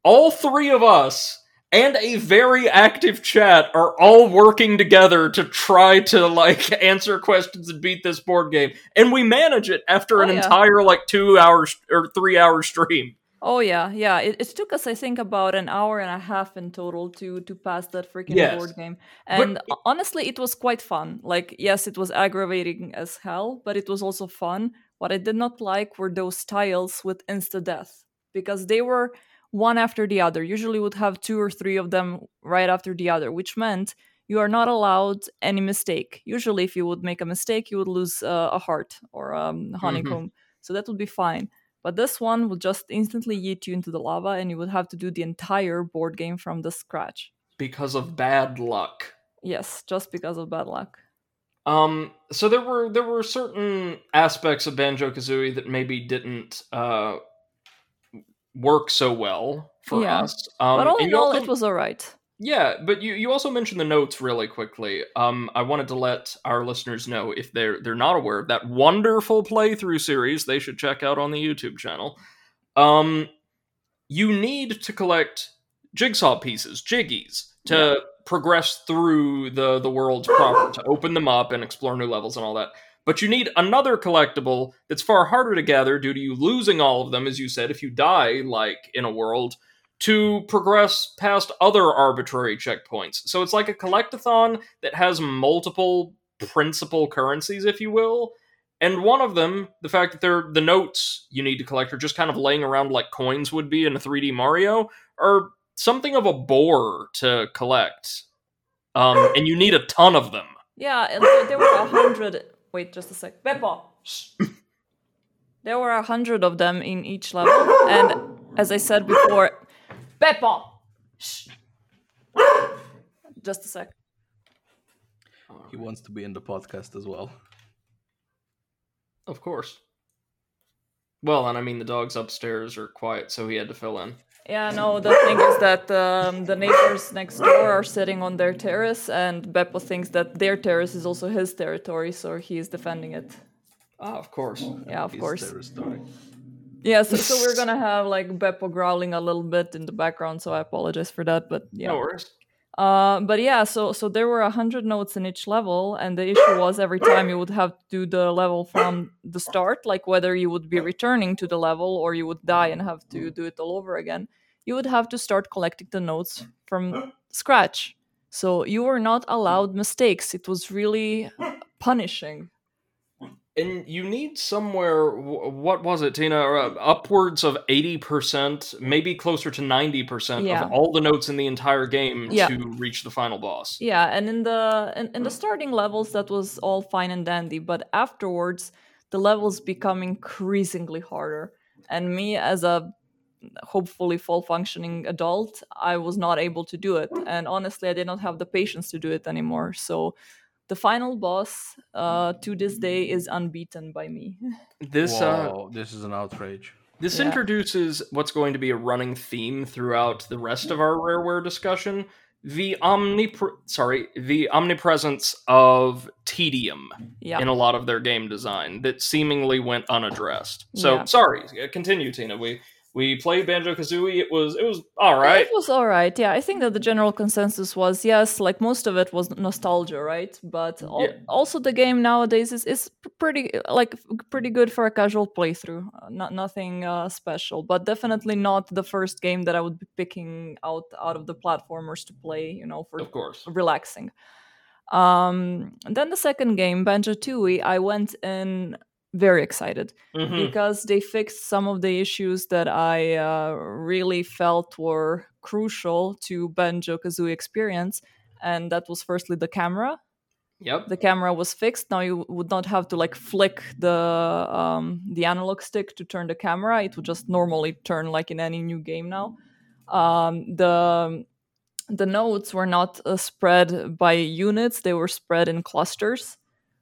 [SPEAKER 1] all three of us and a very active chat are all working together to try to like answer questions and beat this board game and we manage it after
[SPEAKER 2] Oh,
[SPEAKER 1] an
[SPEAKER 2] yeah.
[SPEAKER 1] entire like 2 hours or 3 hour stream
[SPEAKER 2] Oh yeah, yeah. It, it took us, I think, about an hour and a half in total to to pass that freaking
[SPEAKER 1] Yes.
[SPEAKER 2] board game.
[SPEAKER 1] But
[SPEAKER 2] And honestly, it was quite fun. Like, yes, it was aggravating as hell, but it was also fun. What I did not like were those tiles with insta death because they were one after the other. Usually, would have two or three of them right after the other, which meant you are not allowed any mistake. Usually, if you would make a mistake, you would lose uh, a heart or um, honeycomb. So that would be fine. But this one would just instantly yeet you into the lava, and you would have to do the entire board game from the scratch.
[SPEAKER 1] Because of bad luck.
[SPEAKER 2] Yes, just because of bad luck.
[SPEAKER 1] Um, so there were there were certain aspects of Banjo Kazooie that maybe didn't uh, work so well for
[SPEAKER 2] Yeah.
[SPEAKER 1] us. Um,
[SPEAKER 2] but all in all,
[SPEAKER 1] also-
[SPEAKER 2] it was alright.
[SPEAKER 1] Yeah, but you, you also mentioned the notes really quickly. Um, I wanted to let our listeners know if they're they're not aware of that wonderful playthrough series they should check out on the YouTube channel. Um, you need to collect jigsaw pieces, jiggies, to progress through the the worlds proper, to open them up and explore new levels and all that. But you need another collectible that's far harder to gather due to you losing all of them, as you said, if you die, like in a world, to progress past other arbitrary checkpoints. So it's like a collectathon that has multiple principal currencies, if you will. And one of them, the fact that they're the notes you need to collect are just kind of laying around like coins would be in a 3D Mario, are something of a bore to collect. Um, and you need a ton of them.
[SPEAKER 2] Yeah, and there, were a hundred. Wait, just a sec. Beppo! There were a hundred of them in each level, and as I said before, Beppo! Shh. Just a sec.
[SPEAKER 3] He wants to be in the podcast as well.
[SPEAKER 1] Of course. Well, and I mean the dogs upstairs are quiet, so he had to fill in.
[SPEAKER 2] Yeah, no, the thing is that um, the neighbors next door are sitting on their terrace, and Beppo thinks that their terrace is also his territory, so he is defending it.
[SPEAKER 1] Ah, of course.
[SPEAKER 2] Yeah, of
[SPEAKER 3] He's
[SPEAKER 2] course.
[SPEAKER 3] their story.
[SPEAKER 2] Yeah, so, so we're gonna have like Beppo growling a little bit in the background, so I apologize for that. But yeah,
[SPEAKER 1] No worries.
[SPEAKER 2] Uh, but yeah, so so there were a hundred notes in each level, and the issue was every time you would have to do the level from the start, like whether you would be returning to the level or you would die and have to do it all over again. You would have to start collecting the notes from scratch. So you were not allowed mistakes. It was really punishing.
[SPEAKER 1] And you need somewhere, what was it, Tina? Uh, upwards of 80%, maybe closer to 90%
[SPEAKER 2] Yeah.
[SPEAKER 1] of all the notes in the entire game
[SPEAKER 2] Yeah.
[SPEAKER 1] to reach the final boss.
[SPEAKER 2] Yeah, and in the in, in the starting levels that was all fine and dandy, but afterwards the levels become increasingly harder. And me as a hopefully full functioning adult, I was not able to do it. And honestly, I did not have the patience to do it anymore. So the final boss uh, to this day is unbeaten by me.
[SPEAKER 1] This, uh,
[SPEAKER 3] this is an outrage.
[SPEAKER 1] This
[SPEAKER 2] Yeah.
[SPEAKER 1] introduces what's going to be a running theme throughout the rest of our rareware discussion: the omnipre- sorry, the omnipresence of tedium
[SPEAKER 2] yeah.
[SPEAKER 1] in a lot of their game design that seemingly went unaddressed. So
[SPEAKER 2] Yeah.
[SPEAKER 1] sorry, uh, continue, Tina. We we played Banjo Kazooie. It was it was all right.
[SPEAKER 2] It was all right. Yeah, I think that the general consensus was yes, like most of it was nostalgia, right? But al-
[SPEAKER 1] Yeah.
[SPEAKER 2] also the game nowadays is is pretty like pretty good for a casual playthrough. Uh, not nothing uh, special, but definitely not the first game that I would be picking out out of the platformers to play. You know, for
[SPEAKER 1] Of course.
[SPEAKER 2] relaxing. Um, then the second game, Banjo Tooie, I went in very excited
[SPEAKER 1] Mhm.
[SPEAKER 2] because they fixed some of the issues that I uh, really felt were crucial to Banjo Kazooie experience. And that was firstly the camera.
[SPEAKER 1] Yep.
[SPEAKER 2] The camera was fixed. Now you would not have to like flick the um, the analog stick to turn the camera. It would just normally turn like in any new game now. Um, the the notes were not uh, spread by units; they were spread in clusters.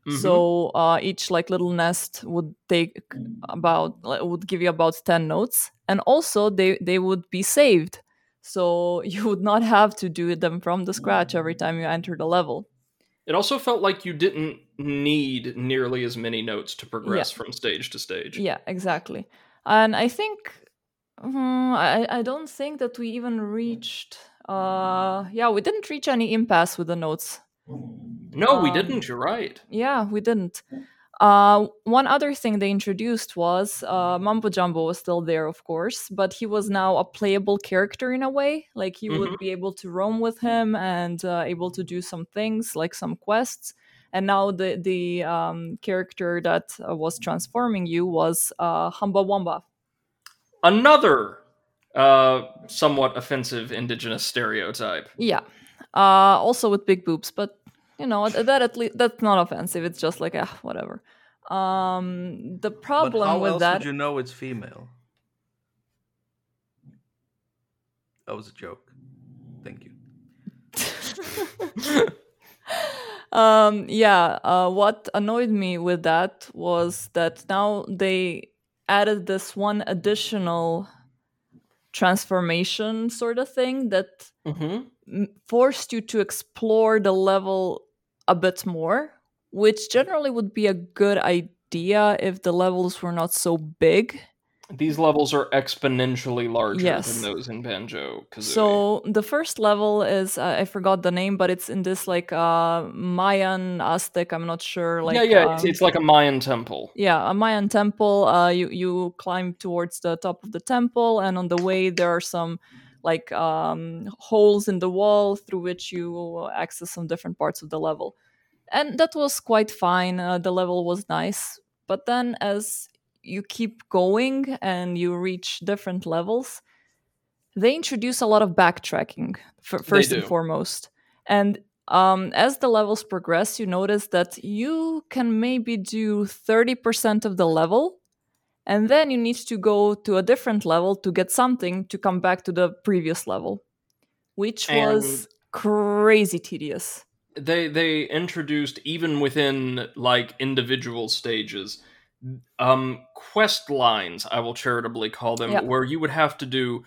[SPEAKER 1] Mhm.
[SPEAKER 2] So uh, each like little nest would take about would give you about ten notes, and also they they would be saved. So you would not have to do them from the scratch every time you enter the level.
[SPEAKER 1] It also felt like you didn't need nearly as many notes to progress from stage to stage.
[SPEAKER 2] Yeah, exactly. And I think hmm, I I don't think that we even reached. Uh, yeah, we didn't reach any impasse with the notes.
[SPEAKER 1] No, we
[SPEAKER 2] Um,
[SPEAKER 1] didn't. You're right.
[SPEAKER 2] Yeah, we didn't. Uh, one other thing they introduced was uh, Mumbo Jumbo was still there, of course, but he was now a playable character in a way. Like you would be able to roam with him and uh, able to do some things, like some quests. And now the the um, character that uh, was transforming you was uh, Humba Wumba.
[SPEAKER 1] Another uh, somewhat offensive indigenous stereotype.
[SPEAKER 2] Yeah. Uh, also with big boobs, but you know that at least that's not offensive. It's just like ah, whatever. Um, the
[SPEAKER 3] But
[SPEAKER 2] problem
[SPEAKER 3] how
[SPEAKER 2] with
[SPEAKER 3] else
[SPEAKER 2] that
[SPEAKER 3] would you know it's female? That was a joke. Thank you.
[SPEAKER 2] um yeah uh what annoyed me with that was that now they added this one additional transformation sort of thing that
[SPEAKER 1] Mm-hmm.
[SPEAKER 2] forced you to explore the level a bit more which generally would be a good idea if the levels were not so big
[SPEAKER 1] These levels are exponentially larger
[SPEAKER 2] Yes.
[SPEAKER 1] than those in Banjo Kazooie.
[SPEAKER 2] So the first level is uh, I forgot the name, but it's in this like uh Mayan Aztec. I'm not sure. Like
[SPEAKER 1] yeah, yeah, it's,
[SPEAKER 2] um,
[SPEAKER 1] it's like a Mayan temple.
[SPEAKER 2] yeah, a Mayan temple. Uh, you you climb towards the top of the temple, and on the way there are some like um holes in the wall through which you access some different parts of the level, and that was quite fine. Uh, the level was nice, but then as you keep going and you reach different levels, they introduce a lot of backtracking f- first and foremost. And um, as the levels progress, you notice that you can maybe do 30% of the level, and then you need to go to a different level to get something to come back to the previous level, which was crazy tedious.
[SPEAKER 1] They they introduced even within like individual stages, um, quest lines. I will charitably call them, where you would have to do.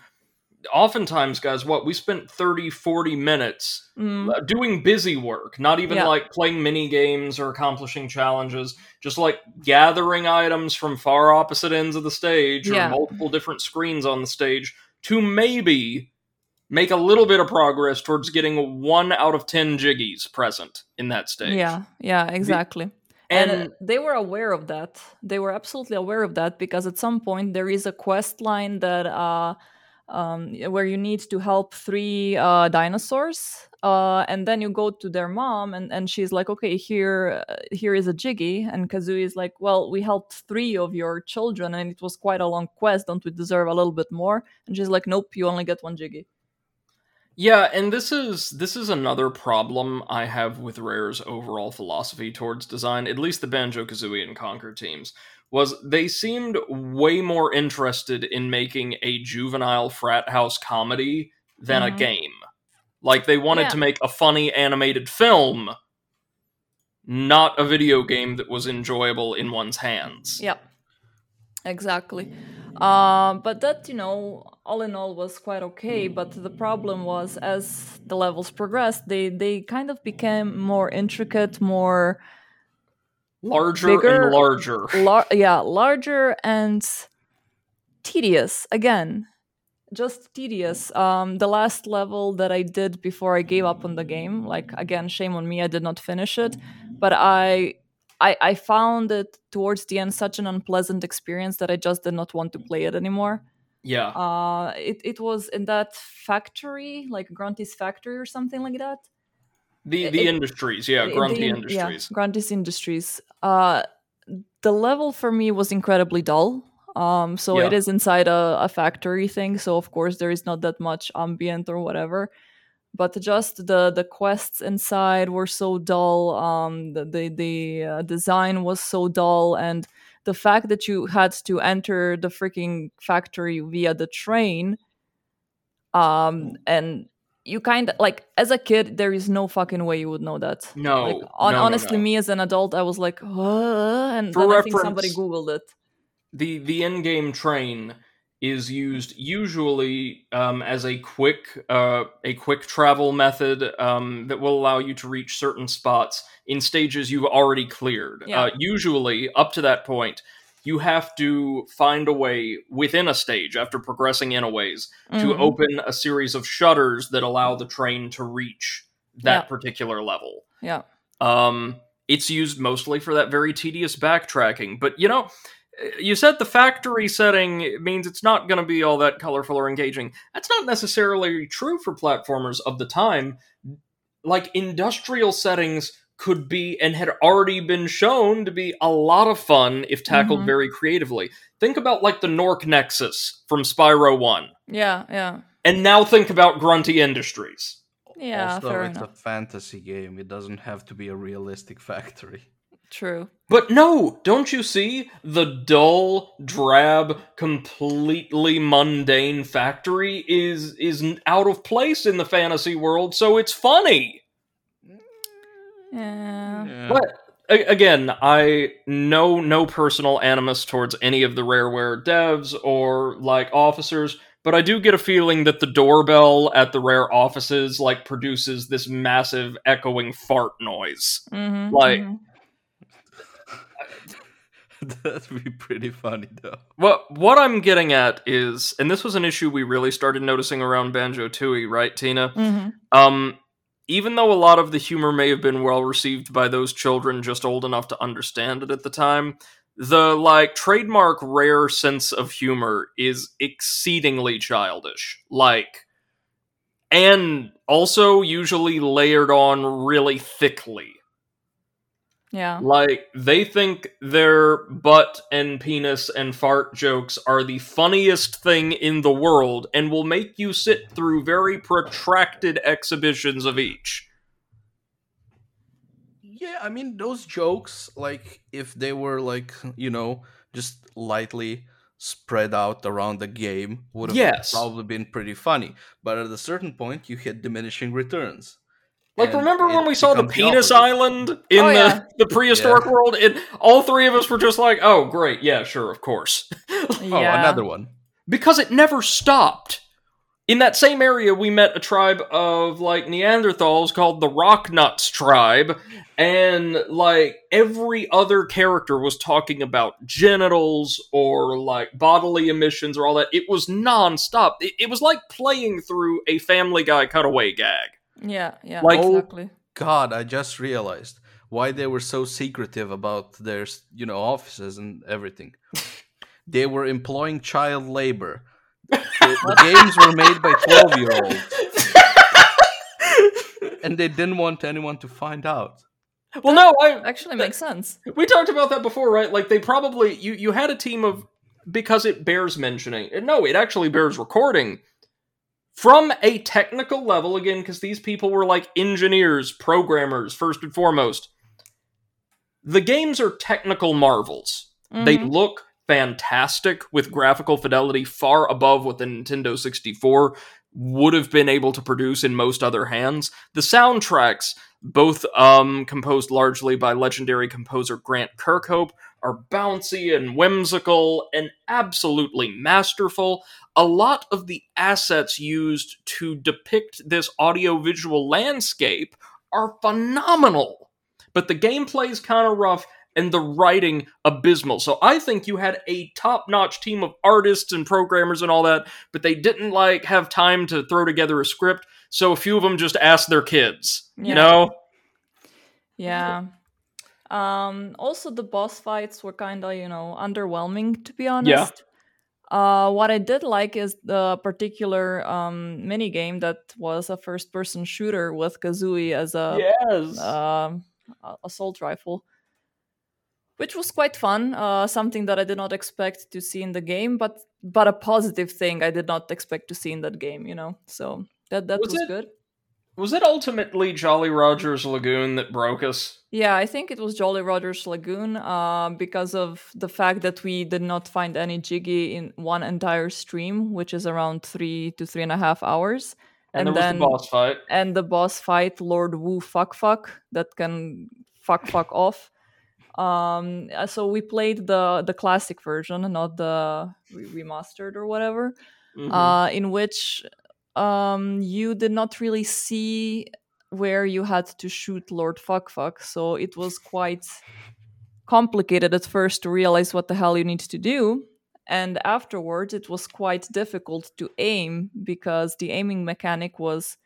[SPEAKER 1] Oftentimes, guys, what we spent 30, 40 minutes
[SPEAKER 2] Mm,
[SPEAKER 1] doing busy work, not even
[SPEAKER 2] Yeah.
[SPEAKER 1] like playing mini games or accomplishing challenges, just like gathering items from far opposite ends of the stage
[SPEAKER 2] Yeah.
[SPEAKER 1] or multiple different screens on the stage to maybe make a little bit of progress towards getting one out of 10 jiggies present in that stage.
[SPEAKER 2] yeah, yeah, exactly.
[SPEAKER 1] And,
[SPEAKER 2] and, uh, they were aware of that they were absolutely aware of that because at some point there is a quest line that uh um, where you need to help three uh, dinosaurs uh, and then you go to their mom and, and she's like okay here uh, here is a jiggy. And kazooie is like well we helped three of your children and it was quite a long quest. Don't we deserve a little bit more? And she's like nope you only get one jiggy.
[SPEAKER 1] Yeah, and this is this is another problem I have with Rare's overall philosophy towards design, at least the Banjo Kazooie and Conker teams, was they seemed way more interested in making a juvenile frat house comedy than
[SPEAKER 2] Mhm.
[SPEAKER 1] a game. Like they wanted
[SPEAKER 2] Yeah.
[SPEAKER 1] to make a funny animated film, not a video game that was enjoyable in one's hands.
[SPEAKER 2] Yeah, exactly. Uh, but that, you know, all in all was quite okay. But the problem was, as the levels progressed, they they kind of became more intricate, more
[SPEAKER 1] Larger
[SPEAKER 2] Bigger-
[SPEAKER 1] and larger.
[SPEAKER 2] lar- yeah, larger and tedious. Again, just tedious. Um, the last level that I did before I gave up on the game, like again, shame on me, I did not finish it, but I. I, I found it towards the end such an unpleasant experience that I just did not want to play it anymore.
[SPEAKER 1] Yeah.
[SPEAKER 2] Uh, it, it was in that factory, like Grunty's factory or something like that.
[SPEAKER 1] The the
[SPEAKER 2] it-
[SPEAKER 1] industries, yeah, Grunty
[SPEAKER 2] the-
[SPEAKER 1] Industries.
[SPEAKER 2] Yeah, Industries. Uh, the level for me was incredibly dull. Um, so
[SPEAKER 1] Yeah.
[SPEAKER 2] it is inside a, a factory thing, so of course there is not that much ambient or whatever. But just the the quests inside were so dull. Um, the the, the uh, design was so dull, and the fact that you had to enter the freaking factory via the train, um, and you kind of like as a kid, there is no fucking way you would know that.
[SPEAKER 1] No,
[SPEAKER 2] Like, on,
[SPEAKER 1] no, no,
[SPEAKER 2] honestly,
[SPEAKER 1] no.
[SPEAKER 2] me as an adult, I was like, and
[SPEAKER 1] For
[SPEAKER 2] then I think somebody googled it.
[SPEAKER 1] the the in-game train is used usually um, as a quick uh, a quick travel method um, that will allow you to reach certain spots in stages you've already cleared.
[SPEAKER 2] Yeah.
[SPEAKER 1] Uh, usually, up to that point, you have to find a way within a stage after progressing in a ways to
[SPEAKER 2] Mhm.
[SPEAKER 1] open a series of shutters that allow the train to reach that
[SPEAKER 2] Yeah.
[SPEAKER 1] particular level.
[SPEAKER 2] Yeah,
[SPEAKER 1] Um, it's used mostly for that very tedious backtracking. But you know, you said the factory setting means it's not going to be all that colorful or engaging. That's not necessarily true for platformers of the time. Like industrial settings could be and had already been shown to be a lot of fun if tackled
[SPEAKER 2] Mhm.
[SPEAKER 1] very creatively. Think about like the Gnorc Gnexus from Spyro 1.
[SPEAKER 2] yeah, yeah,
[SPEAKER 1] And now think about Grunty Industries.
[SPEAKER 2] yeah.
[SPEAKER 3] also,
[SPEAKER 2] fair
[SPEAKER 3] it's
[SPEAKER 2] enough.
[SPEAKER 3] a fantasy game. It doesn't have to be a realistic factory.
[SPEAKER 2] True.
[SPEAKER 1] But no, don't you see? The dull, drab, completely mundane factory is is out of place in the fantasy world, so it's funny.
[SPEAKER 2] Yeah.
[SPEAKER 3] Yeah.
[SPEAKER 1] But again, I know no personal animus towards any of the Rareware devs or like officers, but I do get a feeling that the doorbell at the Rare offices like produces this massive echoing fart noise.
[SPEAKER 2] Mhm,
[SPEAKER 1] Like-
[SPEAKER 2] mhm.
[SPEAKER 3] That'd be pretty funny though.
[SPEAKER 1] What what I'm getting at is, and this was an issue we really started noticing around Banjo Tooie, right, Tina?
[SPEAKER 2] Mhm.
[SPEAKER 1] Um, even though a lot of the humor may have been well received by those children just old enough to understand it at the time, the like trademark rare sense of humor is exceedingly childish. Like, and also usually layered on really thickly.
[SPEAKER 2] Yeah.
[SPEAKER 1] Like they think their butt and penis and fart jokes are the funniest thing in the world and will make you sit through very protracted exhibitions of each.
[SPEAKER 3] Yeah, I mean those jokes, like if they were like you know just lightly spread out around the game, would have
[SPEAKER 1] Yes.
[SPEAKER 3] probably been pretty funny. But at a certain point, you hit diminishing returns.
[SPEAKER 1] Like
[SPEAKER 3] And
[SPEAKER 1] remember when we saw the penis
[SPEAKER 3] opposite.
[SPEAKER 1] island in
[SPEAKER 2] Oh,
[SPEAKER 1] the,
[SPEAKER 2] yeah.
[SPEAKER 1] the prehistoric
[SPEAKER 3] Yeah.
[SPEAKER 1] world and all three of us were just like, "Oh, great. Yeah, sure, of course."
[SPEAKER 3] Oh,
[SPEAKER 2] yeah.
[SPEAKER 3] another one.
[SPEAKER 1] because it never stopped. In that same area, we met a tribe of like Neanderthals called the Rocknuts tribe, and like every other character was talking about genitals or like bodily emissions or all that. It was nonstop. It, it was like playing through a Family Guy cutaway gag.
[SPEAKER 2] Yeah. Yeah.
[SPEAKER 1] Like- oh,
[SPEAKER 2] exactly.
[SPEAKER 3] God, I just realized why they were so secretive about their, you know, offices and everything. they were employing child labor. The, the games were made by 12 year olds, and they didn't want anyone to find out.
[SPEAKER 1] well, no, I
[SPEAKER 2] Actually, makes sense.
[SPEAKER 1] we talked about that before, right? Like they probably you you had a team of because it bears mentioning. No, it actually bears recording from a technical level again because these people were like engineers, programmers first and foremost. The games are technical marvels. They
[SPEAKER 2] Mhm.
[SPEAKER 1] look fantastic with graphical fidelity far above what the Nintendo 64 would have been able to produce in most other hands. The soundtracks, both um, composed largely by legendary composer Grant Kirkhope, are bouncy and whimsical and absolutely masterful. A lot of the assets used to depict this audiovisual landscape are phenomenal. But the gameplay's kind of rough and the writing abysmal. So I think you had a top-notch team of artists and programmers and all that, but they didn't like have time to throw together a script. So a few of them just asked their kids, you know?
[SPEAKER 2] Yeah. Um, also, the boss fights were kind of, you know, underwhelming, to be honest.
[SPEAKER 1] Yeah.
[SPEAKER 2] Uh, what I did like is the particular um, mini game that was a first person shooter with Kazooie as a
[SPEAKER 1] yes.
[SPEAKER 2] um, a- assault rifle, which was quite fun. Uh, something that I did not expect to see in the game, but but a positive thing I did not expect to see in that game. You know, so that that
[SPEAKER 1] Was
[SPEAKER 2] was, good.
[SPEAKER 1] Was it ultimately Jolly Roger's Lagoon that broke us?
[SPEAKER 2] Yeah, I think it was Jolly Roger's Lagoon uh, because of the fact that we did not find any Jiggy in one entire stream, which is around three to three and a half hours.
[SPEAKER 1] And,
[SPEAKER 2] And
[SPEAKER 1] there
[SPEAKER 2] then-
[SPEAKER 1] was the boss fight.
[SPEAKER 2] and the boss fight Lord Wu fuck fuck that can fuck fuck off. Um, uh, so we played the the classic version, not the remastered or whatever,
[SPEAKER 1] Mhm.
[SPEAKER 2] uh, in which um, you did not really see where you had to shoot Lord fuck fuck. So it was quite complicated at first to realize what the hell you need to do. And afterwards, it was quite difficult to aim because the aiming mechanic was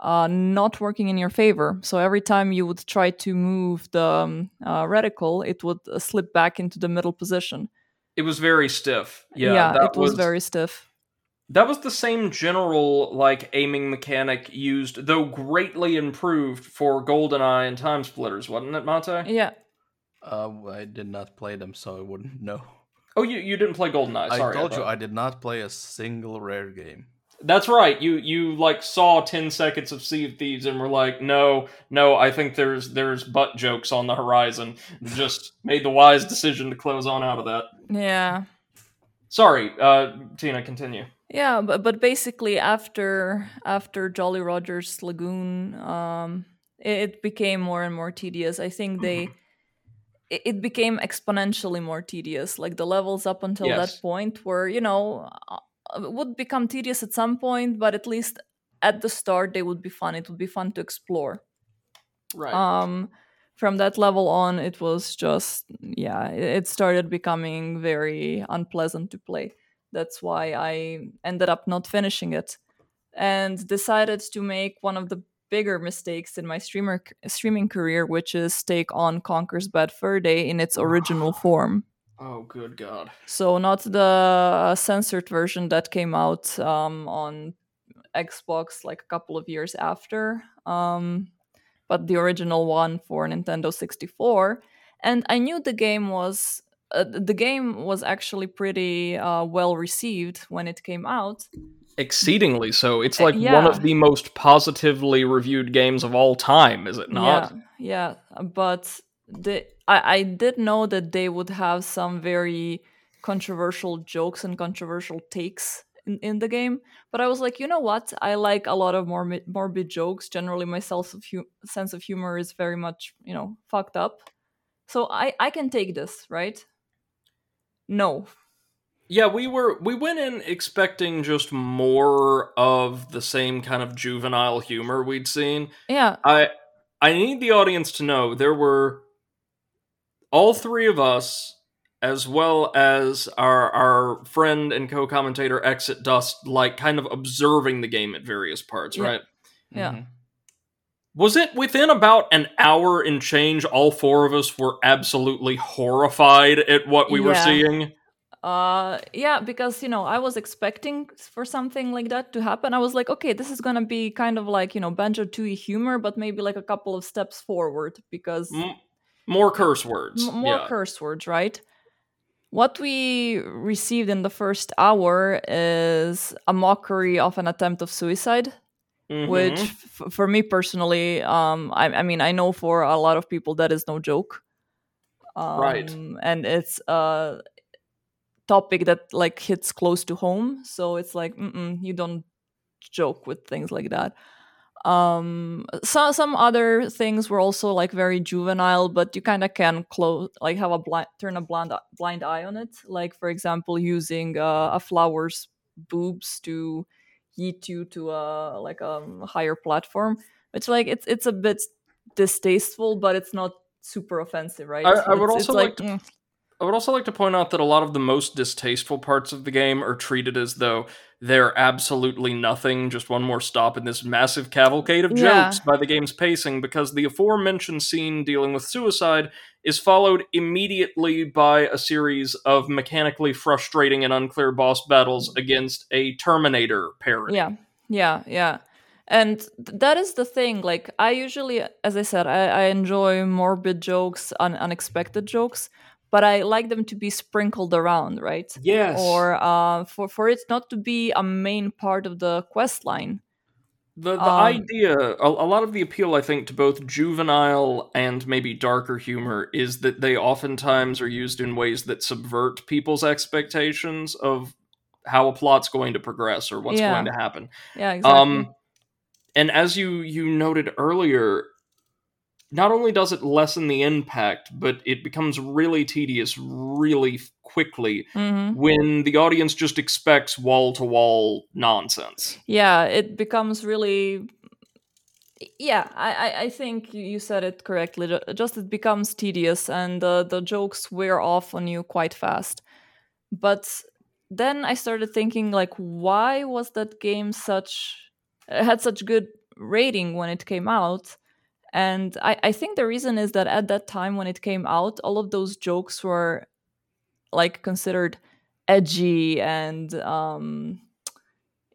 [SPEAKER 2] uh, not working in your favor. So every time you would try to move the um, uh, reticle, it would uh, slip back into the middle position.
[SPEAKER 1] it was very stiff. Yeah, that
[SPEAKER 2] it was, very stiff.
[SPEAKER 1] That was the same general like aiming mechanic used, though greatly improved for GoldenEye and TimeSplitters, wasn't it, Mate?
[SPEAKER 2] Yeah,
[SPEAKER 3] Uh, I did not play them, so I wouldn't know.
[SPEAKER 1] Oh, you, you didn't play GoldenEye.
[SPEAKER 3] I
[SPEAKER 1] Sorry, I
[SPEAKER 3] told you I did not play a single rare game.
[SPEAKER 1] That's right. You you like saw ten seconds of Sea of Thieves and were like, no, no, I think there's there's butt jokes on the horizon. Just made the wise decision to close on out of that.
[SPEAKER 2] Yeah.
[SPEAKER 1] Sorry, uh, Tina, continue.
[SPEAKER 2] Yeah, but but basically after after Jolly Rogers Lagoon, um, it, it became more and more tedious. I think they it, it became exponentially more tedious. Like the levels up until
[SPEAKER 1] Yes.
[SPEAKER 2] that point were, you know, uh, would become tedious at some point, but at least at the start they would be fun. It would be fun to explore.
[SPEAKER 1] Right.
[SPEAKER 2] Um, from that level on, it was just yeah, it started becoming very unpleasant to play. That's why I ended up not finishing it, and decided to make one of the bigger mistakes in my streamer streaming career, which is take on Conker's Bad Fur Day in its original form.
[SPEAKER 1] oh, good God.
[SPEAKER 2] So not the censored version that came out um, on Xbox like a couple of years after, um, but the original one for Nintendo 64. And I knew the game was uh, the game was actually pretty uh, well received when it came out.
[SPEAKER 1] Exceedingly so. It's
[SPEAKER 2] Uh,
[SPEAKER 1] like one of the most positively reviewed games of all time, is it not?
[SPEAKER 2] Yeah, yeah. But the I, I did know that they would have some very controversial jokes and controversial takes in, in the game. But I was like, you know what? I like a lot of morbid, morbid jokes. Generally, my sense of, hu- sense of humor is very much, you know, fucked up. So I, I can take this, right? No.
[SPEAKER 1] Yeah, we were we went in expecting just more of the same kind of juvenile humor we'd seen.
[SPEAKER 2] Yeah.
[SPEAKER 1] I I need the audience to know there were all three of us as well as our our friend and co-commentator Exit Dust like kind of observing the game at various parts,
[SPEAKER 2] Yeah.
[SPEAKER 1] right?
[SPEAKER 2] Yeah.
[SPEAKER 3] Mhm.
[SPEAKER 1] Was it within about an hour and change all four of us were absolutely horrified at what we were seeing?
[SPEAKER 2] Uh, yeah, because you know I was expecting for something like that to happen. I was like, okay, this is gonna be kind of like you know Banjo Tooie humor, but maybe like a couple of steps forward because
[SPEAKER 1] M- more curse words.
[SPEAKER 2] m- more
[SPEAKER 1] yeah.
[SPEAKER 2] curse words, right? What we received in the first hour is a mockery of an attempt of suicide,
[SPEAKER 1] Mhm.
[SPEAKER 2] which f- for me personally, um, I, I mean, I know for a lot of people that is no joke, um,
[SPEAKER 1] Right.
[SPEAKER 2] And it's a topic that like hits close to home, so it's like mm-mm, you don't joke with things like that um some some other things were also like very juvenile but you kind of can close like have a blind turn a blind blind eye on it like for example using uh, a flower's boobs to yeet you to a like a higher platform. Which like it's it's a bit distasteful but it's not super offensive right?
[SPEAKER 1] I- I would
[SPEAKER 2] It's- it's
[SPEAKER 1] also like to-
[SPEAKER 2] mm,
[SPEAKER 1] I would also like to point out that a lot of the most distasteful parts of the game are treated as though they're absolutely nothing, just one more stop in this massive cavalcade of
[SPEAKER 2] Yeah.
[SPEAKER 1] jokes by the game's pacing, because the aforementioned scene dealing with suicide is followed immediately by a series of mechanically frustrating and unclear boss battles against a Terminator parody.
[SPEAKER 2] Yeah, yeah, yeah. And th- that is the thing. Like, I usually, as I said, I, I enjoy morbid jokes, un- unexpected jokes, but I like them to be sprinkled around, right?
[SPEAKER 1] Yes.
[SPEAKER 2] Or uh, for for it not to be a main part of the quest line.
[SPEAKER 1] The the
[SPEAKER 2] Um,
[SPEAKER 1] idea, a, a lot of the appeal, I think, to both juvenile and maybe darker humor is that they oftentimes are used in ways that subvert people's expectations of how a plot's going to progress or what's
[SPEAKER 2] Yeah.
[SPEAKER 1] going to happen.
[SPEAKER 2] Yeah, exactly.
[SPEAKER 1] Um, and as you you noted earlier, not only does it lessen the impact, but it becomes really tedious really quickly
[SPEAKER 2] Mhm.
[SPEAKER 1] when the audience just expects wall to wall nonsense.
[SPEAKER 2] Yeah, it becomes really. Yeah, I, I, think you- said it correctly. Just it becomes tedious, and the the jokes wear off on you quite fast. But then I started thinking, like, why was that game such had such good rating when it came out? And I, I think the reason is that at that time when it came out, all of those jokes were like considered edgy and um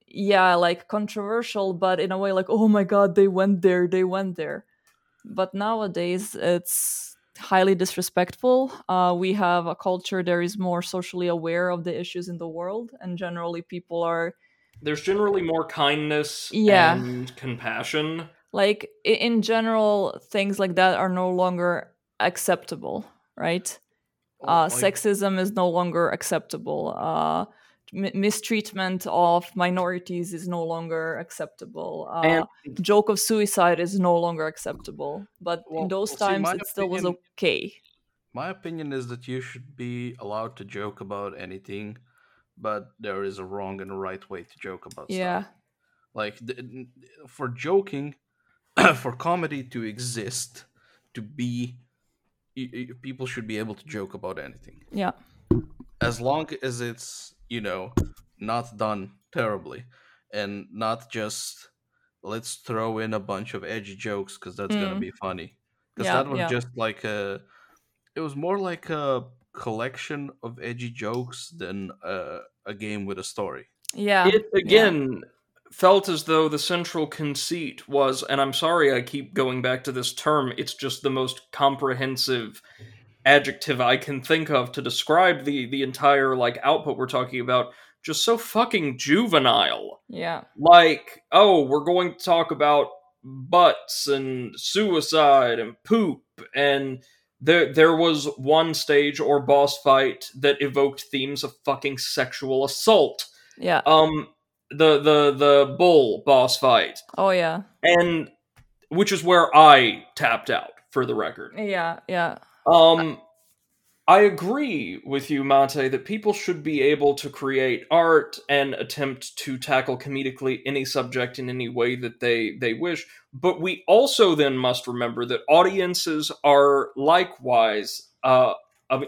[SPEAKER 2] yeah like controversial but in a way like oh my god they went there they went there but nowadays it's highly disrespectful uh, we have a culture that is more socially aware of the issues in the world and generally people are
[SPEAKER 1] there's generally more kindness
[SPEAKER 2] Yeah.
[SPEAKER 1] and compassion.
[SPEAKER 2] Like in general things like that are no longer acceptable right? Uh,
[SPEAKER 3] Like,
[SPEAKER 2] sexism is no longer acceptable. Uh, m- mistreatment of minorities is no longer acceptable. Uh,
[SPEAKER 1] And
[SPEAKER 2] joke of suicide is no longer acceptable. But
[SPEAKER 3] Well-
[SPEAKER 2] in those
[SPEAKER 3] well,
[SPEAKER 2] times
[SPEAKER 3] my
[SPEAKER 2] it still was okay.
[SPEAKER 3] My opinion is that you should be allowed to joke about anything, but there is a wrong and a right way to joke about
[SPEAKER 2] yeah.
[SPEAKER 3] Stuff. Like the, for joking, for comedy to exist, to be, y- y- people should be able to joke about anything.
[SPEAKER 2] Yeah.
[SPEAKER 3] As long as it's you know not done terribly and not just let's throw in a bunch of edgy jokes because that's gonna
[SPEAKER 2] Mm.
[SPEAKER 3] be funny. Because
[SPEAKER 2] Yeah,
[SPEAKER 3] that was
[SPEAKER 2] yeah.
[SPEAKER 3] just like a it was more like a collection of edgy jokes than a, a game with a story.
[SPEAKER 2] Yeah
[SPEAKER 1] it again felt as though the central conceit was and i'm sorry i keep going back to this term it's just the most comprehensive adjective i can think of to describe the the entire like output we're talking about just so fucking juvenile.
[SPEAKER 2] Yeah.
[SPEAKER 1] Like oh we're going to talk about butts and suicide and poop and there there was one stage or boss fight that evoked themes of fucking sexual assault.
[SPEAKER 2] Yeah.
[SPEAKER 1] Um the the the bull boss fight.
[SPEAKER 2] Oh yeah.
[SPEAKER 1] And which is where i tapped out for the record.
[SPEAKER 2] Yeah yeah.
[SPEAKER 1] Um i agree with you mate that people should be able to create art and attempt to tackle comedically any subject in any way that they they wish. But we also then must remember that audiences are likewise uh